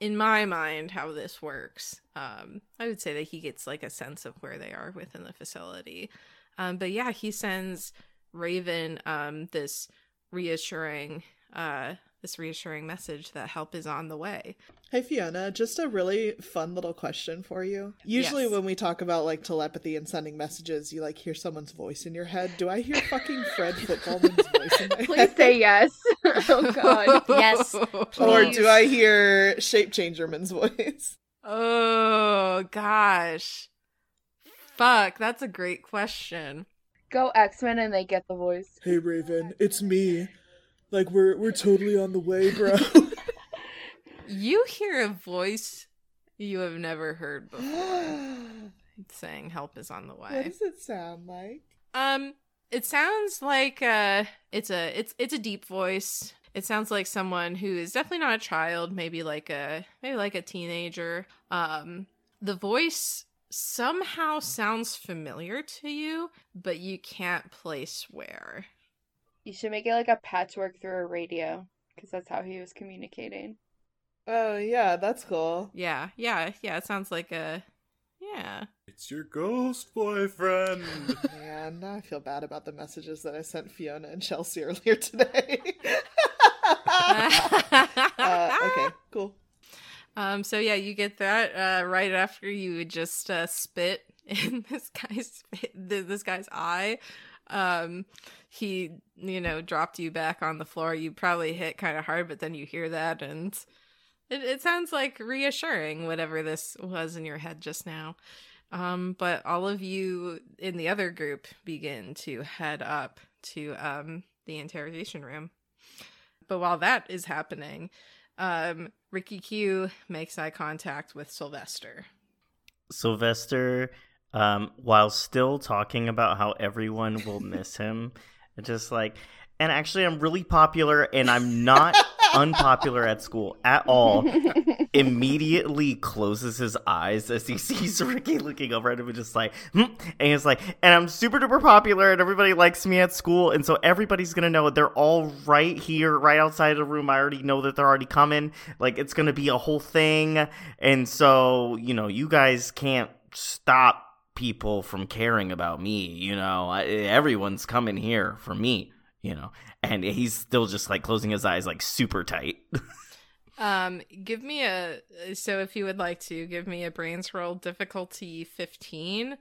in my mind, how this works. Um, I would say that he gets like a sense of where they are within the facility. Um, but yeah, he sends Raven um this reassuring uh this reassuring message that help is on the way. Hey Fiona, just a really fun little question for you. Usually Yes. when we talk about like telepathy and sending messages, you like hear someone's voice in your head. Do I hear fucking Fred Footballman's voice in my Please head? say yes. oh god. Yes, Or do I hear Shape Changerman's voice? Oh gosh. Fuck, that's a great question. Go X Men and they get the voice. Hey Raven, it's me. Like we're we're totally on the way, bro. You hear a voice you have never heard before what saying help is on the way. What does it sound like? Um it sounds like uh it's a it's it's a deep voice. It sounds like someone who is definitely not a child, maybe like a maybe like a teenager. Um the voice somehow sounds familiar to you, but you can't place where. You should make it like a patchwork through a radio, because that's how he was communicating. Oh yeah, that's cool. Yeah, yeah, yeah, it sounds like a yeah. It's your ghost boyfriend. Man, now I feel bad about the messages that I sent Fiona and Chelsea earlier today. uh, okay, cool. Um, so yeah, you get that uh, right after you would just uh, spit in this guy's this guy's eye. Um, he you know dropped you back on the floor. You probably hit kind of hard, but then you hear that, and it, it sounds like reassuring. Whatever this was in your head just now. Um, but all of you in the other group begin to head up to um, the interrogation room. But while that is happening, um, Ricky Q makes eye contact with Sylvester. Sylvester, um, while still talking about how everyone will miss him, just like, and actually, I'm really popular and I'm not unpopular at school at all. Immediately closes his eyes as he sees Ricky looking over at him and just like, hmm, and he's like, and I'm super duper popular and everybody likes me at school. And so everybody's gonna know they're all right here, right outside the room. I already know that they're already coming. Like, it's gonna be a whole thing. And so, you know, you guys can't stop people from caring about me. You know, I, everyone's coming here for me. You know, and he's still just like closing his eyes like super tight. Um, give me a so if you would like to give me a brains roll difficulty fifteen,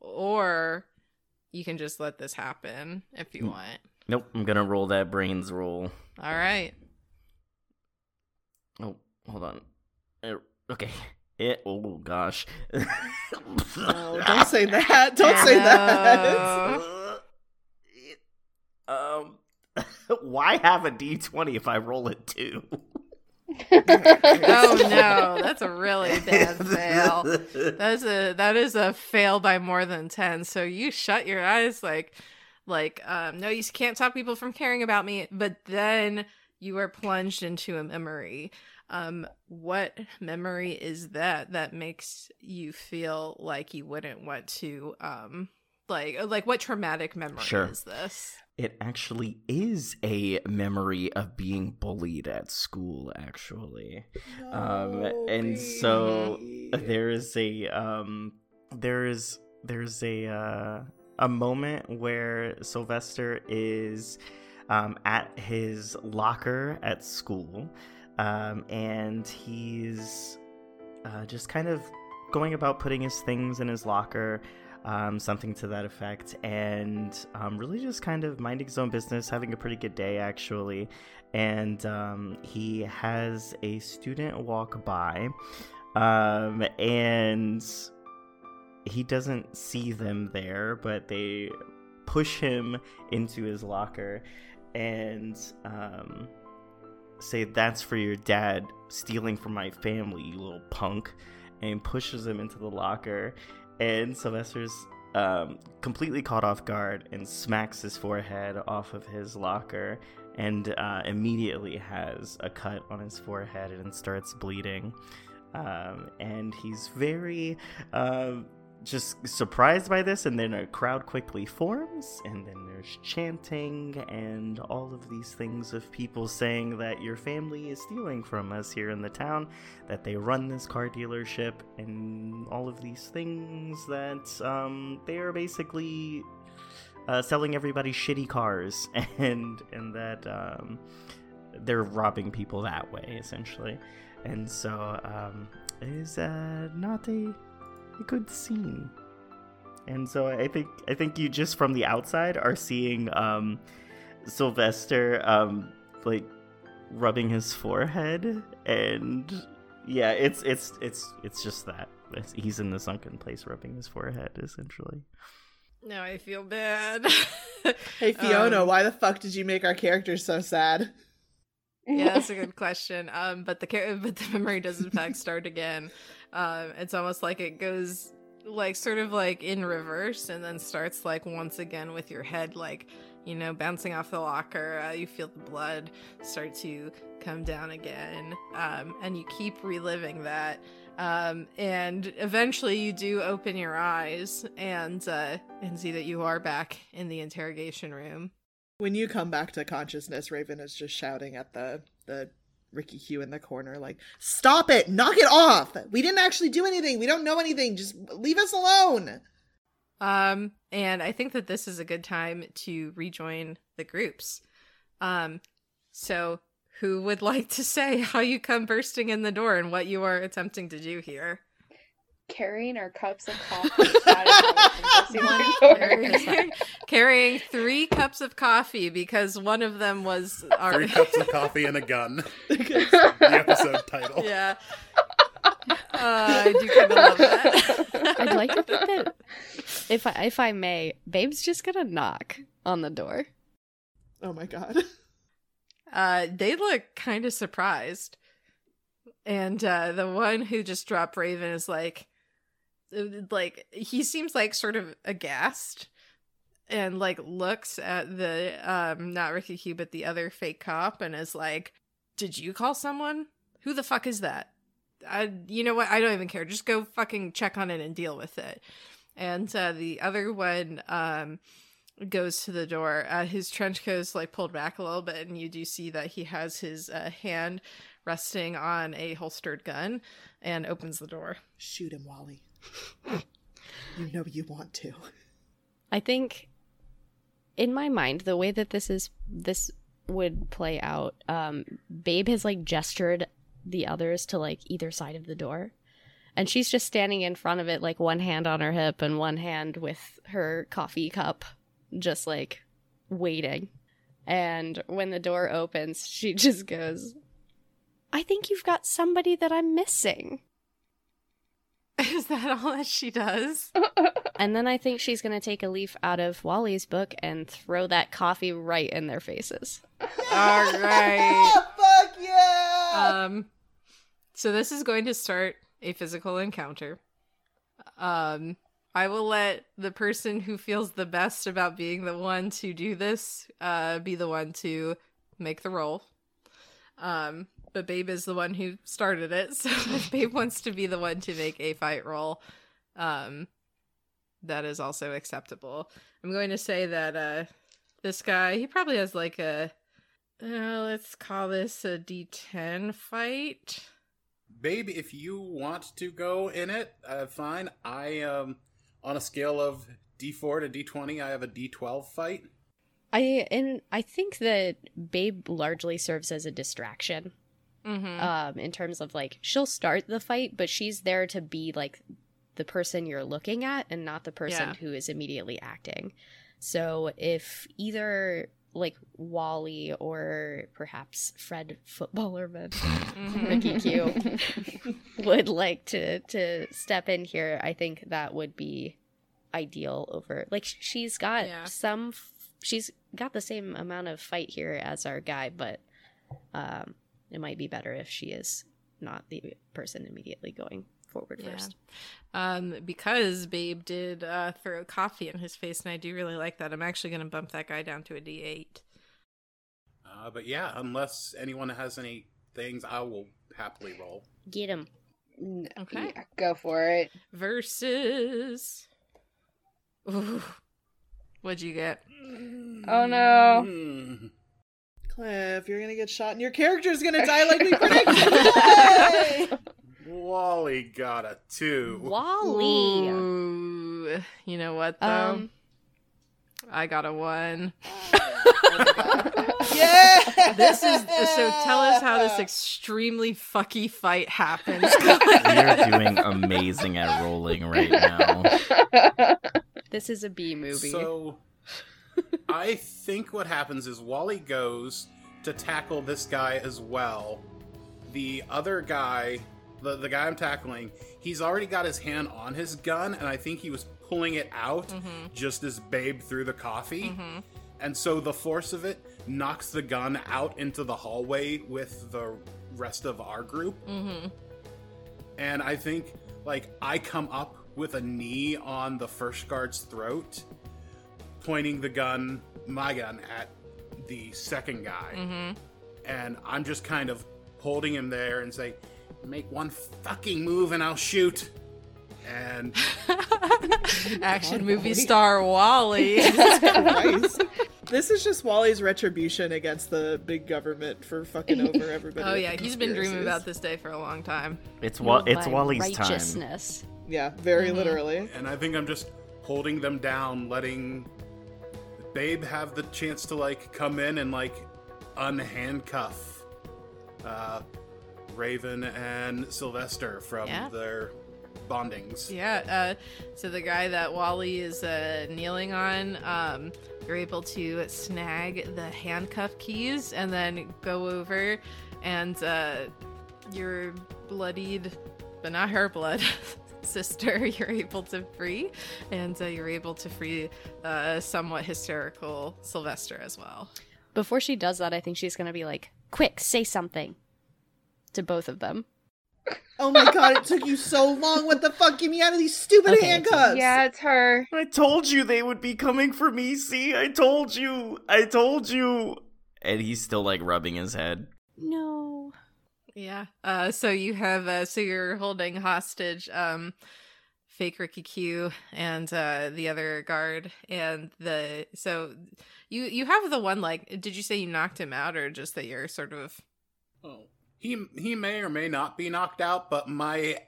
or you can just let this happen if you Mm. want. nope, I'm gonna roll that brains roll. All right. Oh, hold on. Uh, okay. It. Oh gosh. Oh, don't say that. Don't say that. um. Why have a D20 if I roll it too? Oh no, that's a really bad fail. That's a that is a fail by more than ten. So you shut your eyes like like um no you can't stop people from caring about me, but then you are plunged into a memory. Um what memory is that that makes you feel like you wouldn't want to um like like what traumatic memory Sure. is this? It actually is a memory of being bullied at school, actually. um and so there is a um there is there's a uh a moment where Sylvester is um at his locker at school um and he's uh just kind of going about putting his things in his locker um, something to that effect, and um, really just kind of minding his own business, having a pretty good day actually. And um, he has a student walk by, um, and he doesn't see them there, but they push him into his locker and um, say, That's for your dad stealing from my family, you little punk, and pushes him into the locker and Sylvester's um, completely caught off guard and smacks his forehead off of his locker and uh, immediately has a cut on his forehead and starts bleeding. Um, and he's very, um, just surprised by this, and then a crowd quickly forms, and then there's chanting and all of these things of people saying that your family is stealing from us here in the town, that they run this car dealership, and all of these things that um, they are basically uh, selling everybody shitty cars, and and that um, they're robbing people that way essentially, and so um, it is uh, not a a good scene. And so I think I think you just from the outside are seeing um, Sylvester um, like rubbing his forehead, and yeah, it's it's it's it's just that it's, he's in the sunken place rubbing his forehead essentially. Now I feel bad. Hey Fiona, Um, why the fuck did you make our characters so sad? yeah, that's a good question. Um, but the char- but the memory does in fact start again. Um, it's almost like it goes like sort of like in reverse and then starts like once again with your head like you know bouncing off the locker. Uh, you feel the blood start to come down again, um, and you keep reliving that. Um, and eventually you do open your eyes and uh, and see that you are back in the interrogation room. When you come back to consciousness, Raven is just shouting at the the Ricky Q in the corner, like, "Stop it! Knock it off! We didn't actually do anything. We don't know anything. Just leave us alone." Um, and I think that this is a good time to rejoin the groups. Um, so who would like to say how you come bursting in the door and what you are attempting to do here? Carrying our cups of coffee out of the door. Carrying, carrying three cups of coffee because one of them was our Three cups of coffee and a gun. the episode title. yeah. Uh, I do kind of love that. I'd like to think that if I, if I may, Babe's just gonna knock on the door. Oh my god. Uh, they look kind of surprised. And uh, the one who just dropped Raven is like, like he seems like sort of aghast, and like looks at the um not Ricky Q but the other fake cop and is like, "Did you call someone? Who the fuck is that? I, you know what? I don't even care. Just go fucking check on it and deal with it." And uh, the other one, um, goes to the door. Uh, his trench coat is like pulled back a little bit, and you do see that he has his uh, hand resting on a holstered gun and opens the door. Shoot him, Wally. You know you want to. I think in my mind, the way that this is this would play out, um, Babe has like gestured the others to like either side of the door. And she's just standing in front of it, like one hand on her hip and one hand with her coffee cup, just like waiting. And when the door opens, she just goes, I think you've got somebody that I'm missing. Is that all that she does? And then I think she's going to take a leaf out of Wally's book and throw that coffee right in their faces. All right. fuck yeah! Um, so this is going to start a physical encounter. Um, I will let the person who feels the best about being the one to do this uh, be the one to make the roll. Um, but Babe is the one who started it, so if Babe wants to be the one to make a fight roll, um, that is also acceptable. I'm going to say that uh, this guy, he probably has like a, uh, let's call this a D10 fight. Babe, if you want to go in it, uh, fine. I um on a scale of D4 to D20, I have a D12 fight. I and I think that Babe largely serves as a distraction. Mm-hmm. Um, in terms of like she'll start the fight, but she's there to be like the person you're looking at and not the person Yeah. who is immediately acting. So if either like Wally or perhaps Fred Footballerman Mhm. Ricky Q would like to to step in here, I think that would be ideal over like she's got Yeah. some she's got the same amount of fight here as our guy, but um it might be better if she is not the person immediately going forward Yeah. first. Um, because Babe did uh, throw coffee in his face, and I do really like that. I'm actually going to bump that guy down to a D8. Uh, but yeah, unless anyone has any things, I will happily roll. Get him. Okay. yeah, go for it. Versus. Ooh. What'd you get? Oh no. Hmm. Cliff, you're gonna get shot and your character's gonna die like we predicted. Wally got a two. Wally. Ooh. You know what though? Um, I got a one. yeah. This is so. Tell us how this extremely fucky fight happens. You're doing amazing at rolling right now. this is a B movie. So, I think what happens is Wally goes to tackle this guy as well. The other guy, the, the guy I'm tackling, he's already got his hand on his gun, and I think he was pulling it out Mhm. just as Babe threw the coffee. Mhm. And so the force of it knocks the gun out into the hallway with the rest of our group. Mhm. And I think, like, I come up with a knee on the first guard's throat, pointing the gun, my gun, at the second guy. Mhm. And I'm just kind of holding him there and say, make one fucking move and I'll shoot. And Action movie star Wally. This is just Wally's retribution against the big government for fucking over everybody. oh yeah, he's been dreaming about this day for a long time. It's wa- it's by Wally's time. righteousness. Yeah, very Mhm. literally. and I think I'm just holding them down, letting Babe have the chance to like come in and like unhandcuff uh, Raven and Sylvester from Yeah. their bondings. Yeah. Uh, so the guy that Wally is uh, kneeling on, um, you're able to snag the handcuff keys and then go over, and uh, your bloodied, but not her blood. Sister, you're able to free, and uh, you're able to free uh, somewhat hysterical Sylvester as well. Before she does that, I think she's gonna be like, "Quick, say something." To both of them. Oh my god, it took you so long. What the fuck? Get me out of these stupid Okay, handcuffs. yeah, it's her. I told you they would be coming for me. See, I told you. I told you. And he's still like rubbing his head. No. Yeah. Uh, so you have uh, so you're holding hostage um, fake Ricky Q and uh, the other guard and the so you you have the one like did you say you knocked him out or just that you're sort of Oh. He he may or may not be knocked out, but my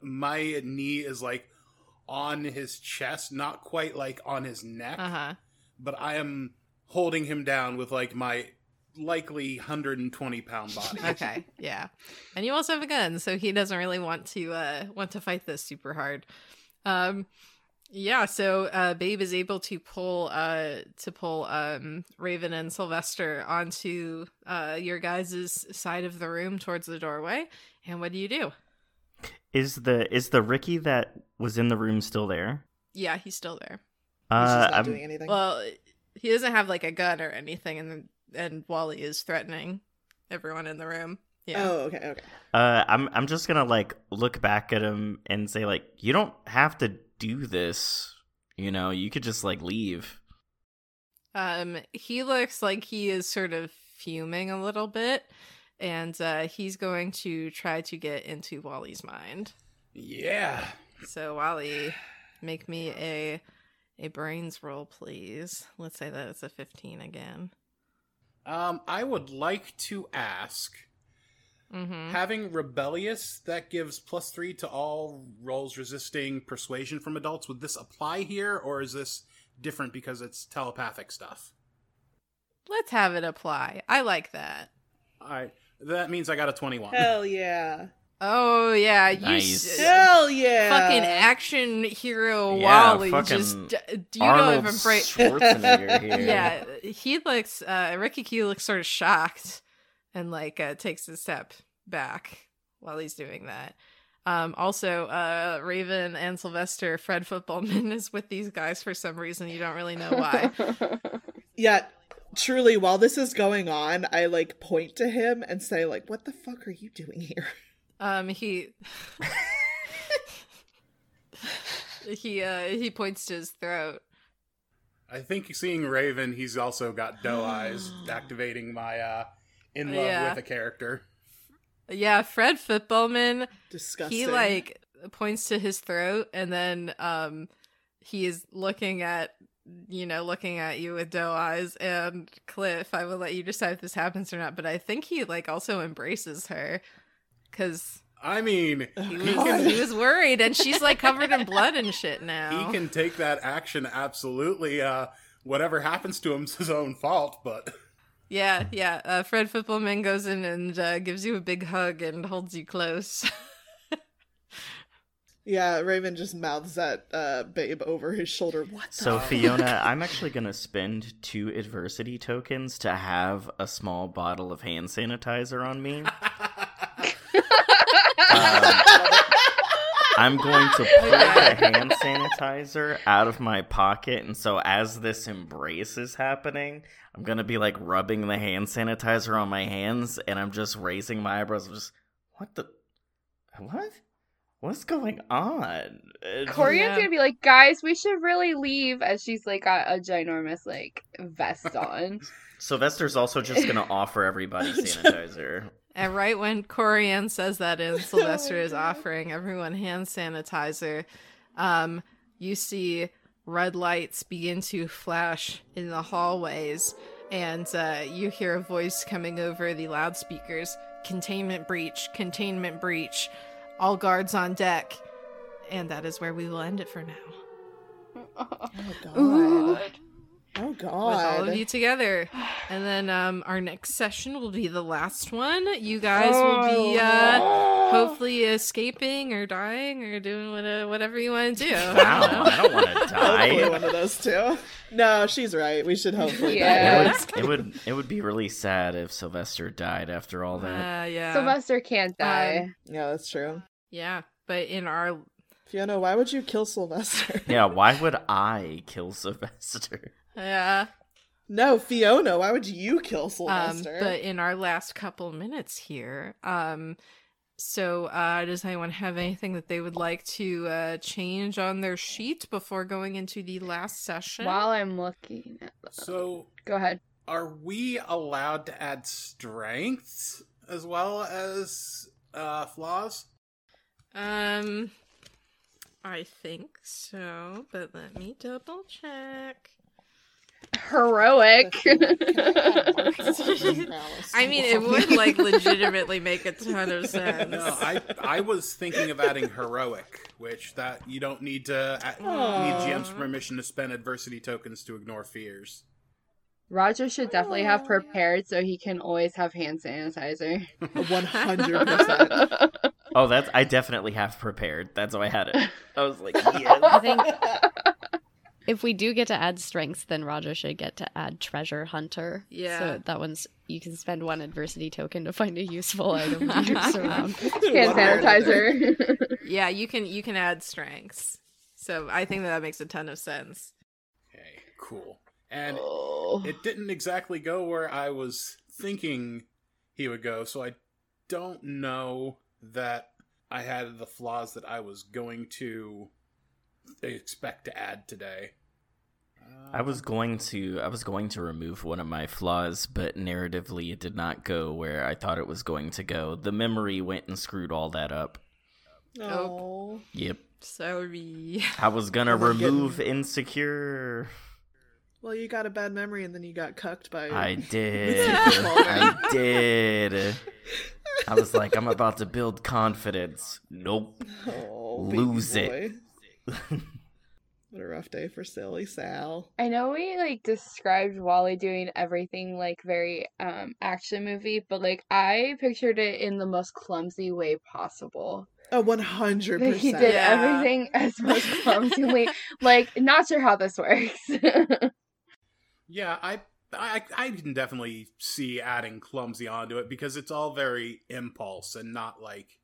my knee is like on his chest, not quite like on his neck, uh huh but I am holding him down with like my likely 120 pound body. okay yeah and you also have a gun so he doesn't really want to uh want to fight this super hard um yeah so uh babe is able to pull uh to pull um raven and sylvester onto uh your guys' side of the room towards the doorway and what do you do Is the is the Ricky that was in the room still there? yeah he's still there He's Uh, just not I'm, doing anything. well he doesn't have like a gun or anything and and wally is threatening everyone in the room yeah Oh, okay, okay. uh, I'm I'm just gonna like look back at him and say like, you don't have to do this. You know, you could just like leave. Um, he looks like he is sort of fuming a little bit, and uh, he's going to try to get into Wally's mind. Yeah. So Wally, make me a a brains roll, please. Let's say that it's a fifteen again. Um, I would like to ask, Mm-hmm. having rebellious that gives plus three to all rolls resisting persuasion from adults. Would this apply here, or is this different because it's telepathic stuff? Let's have it apply. I like that. All right, that means I got a twenty-one. Hell yeah. Oh yeah, you Nice. s- Hell yeah. fucking action hero Yeah, Wally. fucking Just do you Arnold know if I'm right? Schwarzenegger here. yeah he looks uh ricky q looks sort of shocked and like uh takes a step back while he's doing that um also uh raven and sylvester fred footballman is with these guys for some reason you don't really know why Yeah, truly, while this is going on, I like point to him and say, like, what the fuck are you doing here? Um he he uh he points to his throat I think seeing Raven, he's also got doe eyes, activating my uh, in love Yeah. with a character. Yeah, Fred Footballman Disgusting. he like points to his throat and then um he is looking at you know looking at you with doe eyes and cliff i will let you decide if this happens or not but i think he like also embraces her because I mean, he he was, can, he was worried and she's like covered in blood and shit now he can take that action absolutely. Uh, whatever happens to him's his own fault, but yeah yeah uh, fred footballman goes in and uh, gives you a big hug and holds you close Yeah, Raven just mouths at uh, Babe over his shoulder. What? The So Fiona, I'm actually gonna spend two adversity tokens to have a small bottle of hand sanitizer on me. Um, I'm going to pull the hand sanitizer out of my pocket, and so as this embrace is happening, I'm gonna be like rubbing the hand sanitizer on my hands, and I'm just raising my eyebrows. I'm just, what the, what, what's going on? CoriAnne's Yeah. gonna be like, guys, we should really leave as she's like got a ginormous like vest on. Sylvester's also just gonna offer everybody sanitizer. And right when CoriAnne says that and Sylvester is offering everyone hand sanitizer, um, you see red lights begin to flash in the hallways, and uh, you hear a voice coming over the loudspeakers Containment breach, containment breach, all guards on deck. And that is where we will end it for now. Oh god. Ooh. Oh God! With all of you together. And then um, our next session will be the last one. You guys will be uh, Oh. hopefully escaping or dying or doing what, whatever you want to do. I Wow, don't know. I don't want to Hopefully die. one of those two. No, she's right. We should hopefully Yeah. die. It would, it would it would be really sad if Sylvester died after all that. Uh, yeah. Sylvester can't die. Um, Yeah, that's true. yeah. But in our Fiona, why would you kill Sylvester? yeah, why would I kill Sylvester? Yeah, no, Fiona, why would you kill um, Sylvester? but in our last couple minutes here, um, so uh, does anyone have anything that they would like to uh, change on their sheet before going into the last session? While I'm looking at so Go ahead. are we allowed to add strengths as well as uh, flaws? Um, I think so, but let me double check. Heroic. I mean, it would like legitimately make a ton of sense. No, I I was thinking of adding heroic, which that you don't need to a- need GM's permission to spend adversity tokens to ignore fears. Rodger should definitely have prepared so he can always have hand sanitizer. One hundred percent. Oh, that's I definitely have prepared. That's why I had it. I was like, yeah. I think if we do get to add strengths, then Rodger should get to add treasure hunter. Yeah. So that one's you can spend one adversity token to find a useful item to use around. Hand sanitizer. Yeah, you can you can add strengths. So I think that, that makes a ton of sense. Okay, cool. And oh. it didn't exactly go where I was thinking he would go, so I don't know that I had the flaws that I was going to expect to add today. I was going to I was going to remove one of my flaws, but narratively it did not go where I thought it was going to go. The memory went and screwed all that up. Oh. Yep. Sorry. I was gonna We're getting- remove insecure. Well, you got a bad memory and then you got cucked by. I did. I did. I was like, I'm about to build confidence. Nope. Oh, Lose it. Boy. what a rough day for silly Sal. I know we like described Wally doing everything like very um action movie, but like I pictured it in the most clumsy way possible. A Oh, one hundred Like he did Yeah. everything as most clumsily. like not sure how this works. Yeah, I, I I can definitely see adding clumsy onto it because it's all very impulse and not like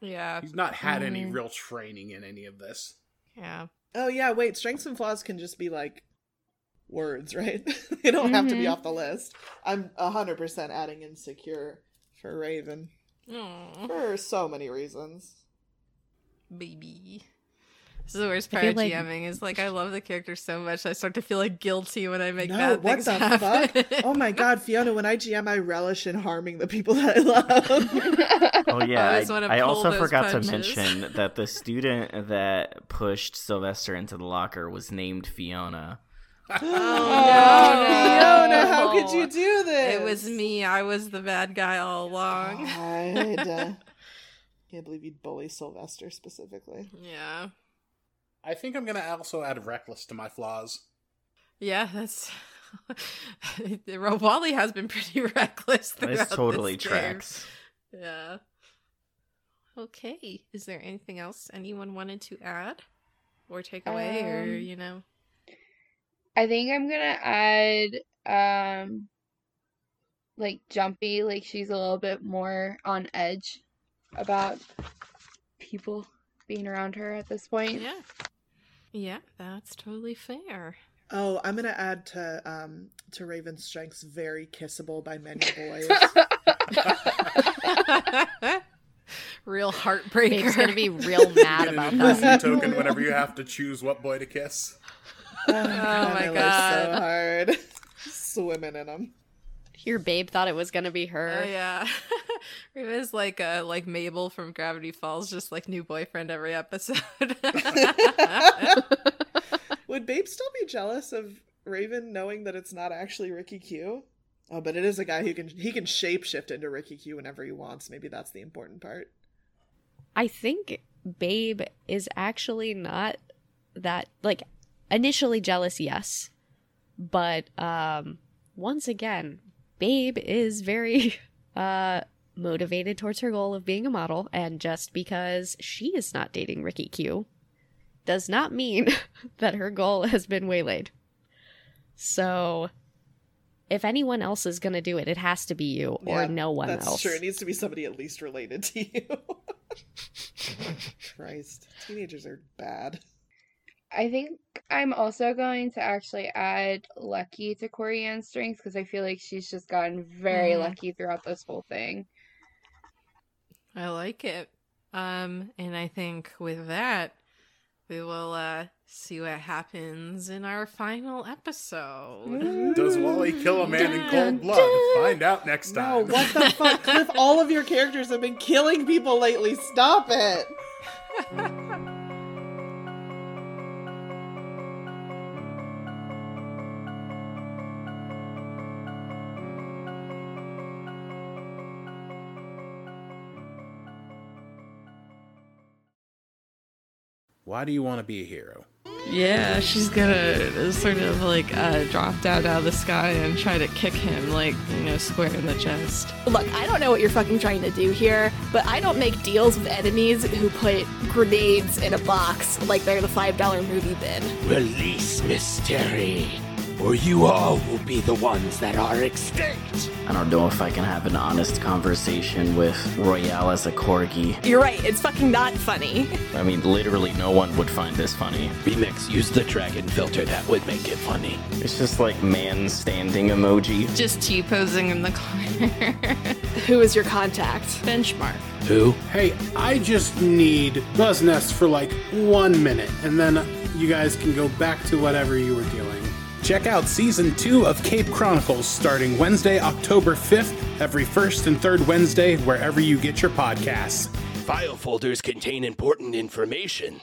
Yeah. he's not had any Mhm. real training in any of this. Yeah. Oh yeah, wait. Strengths and flaws can just be like words, right? they don't have to be Mhm. off the list. I'm hundred percent adding insecure for Raven Aw, for so many reasons. baby. This is the worst part of like- GMing is like I love the character so much I start to feel like guilty when I make No, bad what things the happen. fuck? Oh my god, Fiona, when I GM, I relish in harming the people that I love. Oh yeah, I I, I also forgot punches. to mention that the student that pushed Sylvester into the locker was named Fiona. Oh, Fiona, how could you do this? It was me. I was the bad guy all along. God. uh, Can't believe you'd bully Sylvester specifically. Yeah. I think I'm gonna also add reckless to my flaws. Yeah, that's Wally has been pretty reckless This totally this game. tracks. Yeah. Okay. Is there anything else anyone wanted to add or take away or, Um, you know? I think I'm gonna add um like Jumpy, like she's a little bit more on edge about people being around her at this point. Yeah. Yeah, that's totally fair. Oh, I'm gonna add to um to Raven's strengths very kissable by many boys. Real heartbreaker. Babe's gonna be real mad Get an about that. token whenever you have to choose what boy to kiss. oh my so God. hard. Swimming in them. Your babe thought it was gonna be her. Oh yeah. Raven's like uh like Mabel from Gravity Falls, just like new boyfriend every episode. Would Babe still be jealous of Raven knowing that it's not actually Ricky Q? Oh, but it is a guy who can he can shapeshift into Ricky Q whenever he wants. Maybe that's the important part. I think Babe is actually not that like initially jealous, yes. But um once again, Babe is very uh motivated towards her goal of being a model and just because she is not dating Ricky Q does not mean that her goal has been waylaid. So if anyone else is going to do it, it has to be you or Yeah, no one That's else. true. It needs to be somebody at least related to you. Christ, teenagers are bad. I think I'm also going to actually add Lucky to CoriAnne's strengths because I feel like she's just gotten very Mhm. lucky throughout this whole thing. I like it. Um, and I think with that, we will uh see what happens in our final episode. Does Wally kill a man in cold blood? Find out next No, time. what the fuck, Cliff? All of your characters have been killing people lately. Stop it. Why do you want to be a hero? Yeah, she's gonna sort of like uh, drop down out of the sky and try to kick him, like, you know, square in the chest. Look, I don't know what you're fucking trying to do here, but I don't make deals with enemies who put grenades in a box like they're the $5 movie bin. Release Mystery, or you all will be the ones that are extinct. I don't know if I can have an honest conversation with Royale as a corgi. You're right, it's fucking not funny. I mean, literally no one would find this funny. Remix, use the dragon filter, that would make it funny. It's just like man standing emoji. Just T posing in the corner. Who is your contact? Benchmark. Who? Hey, I just need Buzz Nest for like one minute, and then you guys can go back to whatever you were doing. Check out season two of Cape Chronicles starting Wednesday, October 5th, every first and third Wednesday, wherever you get your podcasts. File folders contain important information.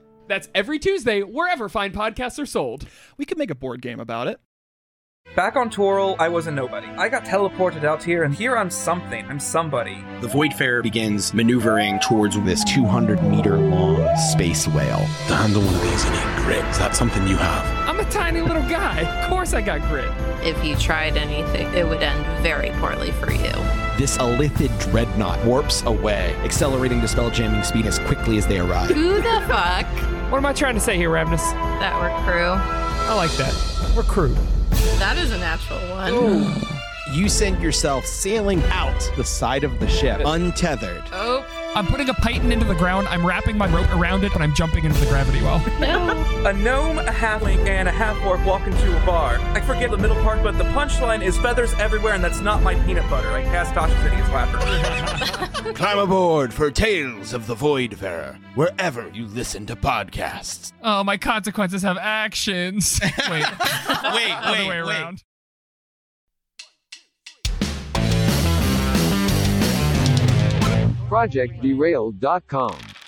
That's every Tuesday, wherever fine podcasts are sold. We could make a board game about it. Back on Toril, I was a nobody. I got teleported out here, and here I'm something. I'm somebody. The Voidfarer begins maneuvering towards this 200 meter long space whale. To handle one of these, you need grit. Is that something you have? I'm a tiny little guy. Of course I got grit. If you tried anything, it would end very poorly for you. This Illithid dreadnought warps away, accelerating to spell jamming speed as quickly as they arrive. Who the fuck? What am I trying to say here, Ravnus? That we're crew. I like that. We're crew. That is a natural one. You send yourself sailing out the side of the ship, untethered. Oh. I'm putting a python into the ground. I'm wrapping my rope around it, but I'm jumping into the gravity well. No. a gnome, a halfling, and a half orc walk into a bar. I forget the middle part, but the punchline is feathers everywhere, and that's not my peanut butter. I cast Tasha's idiot's laughter. Climb aboard for Tales of the Voidfarer, wherever you listen to podcasts. Oh, my consequences have actions. Wait, wait, other wait, way wait. around. ProjectDerailed.com.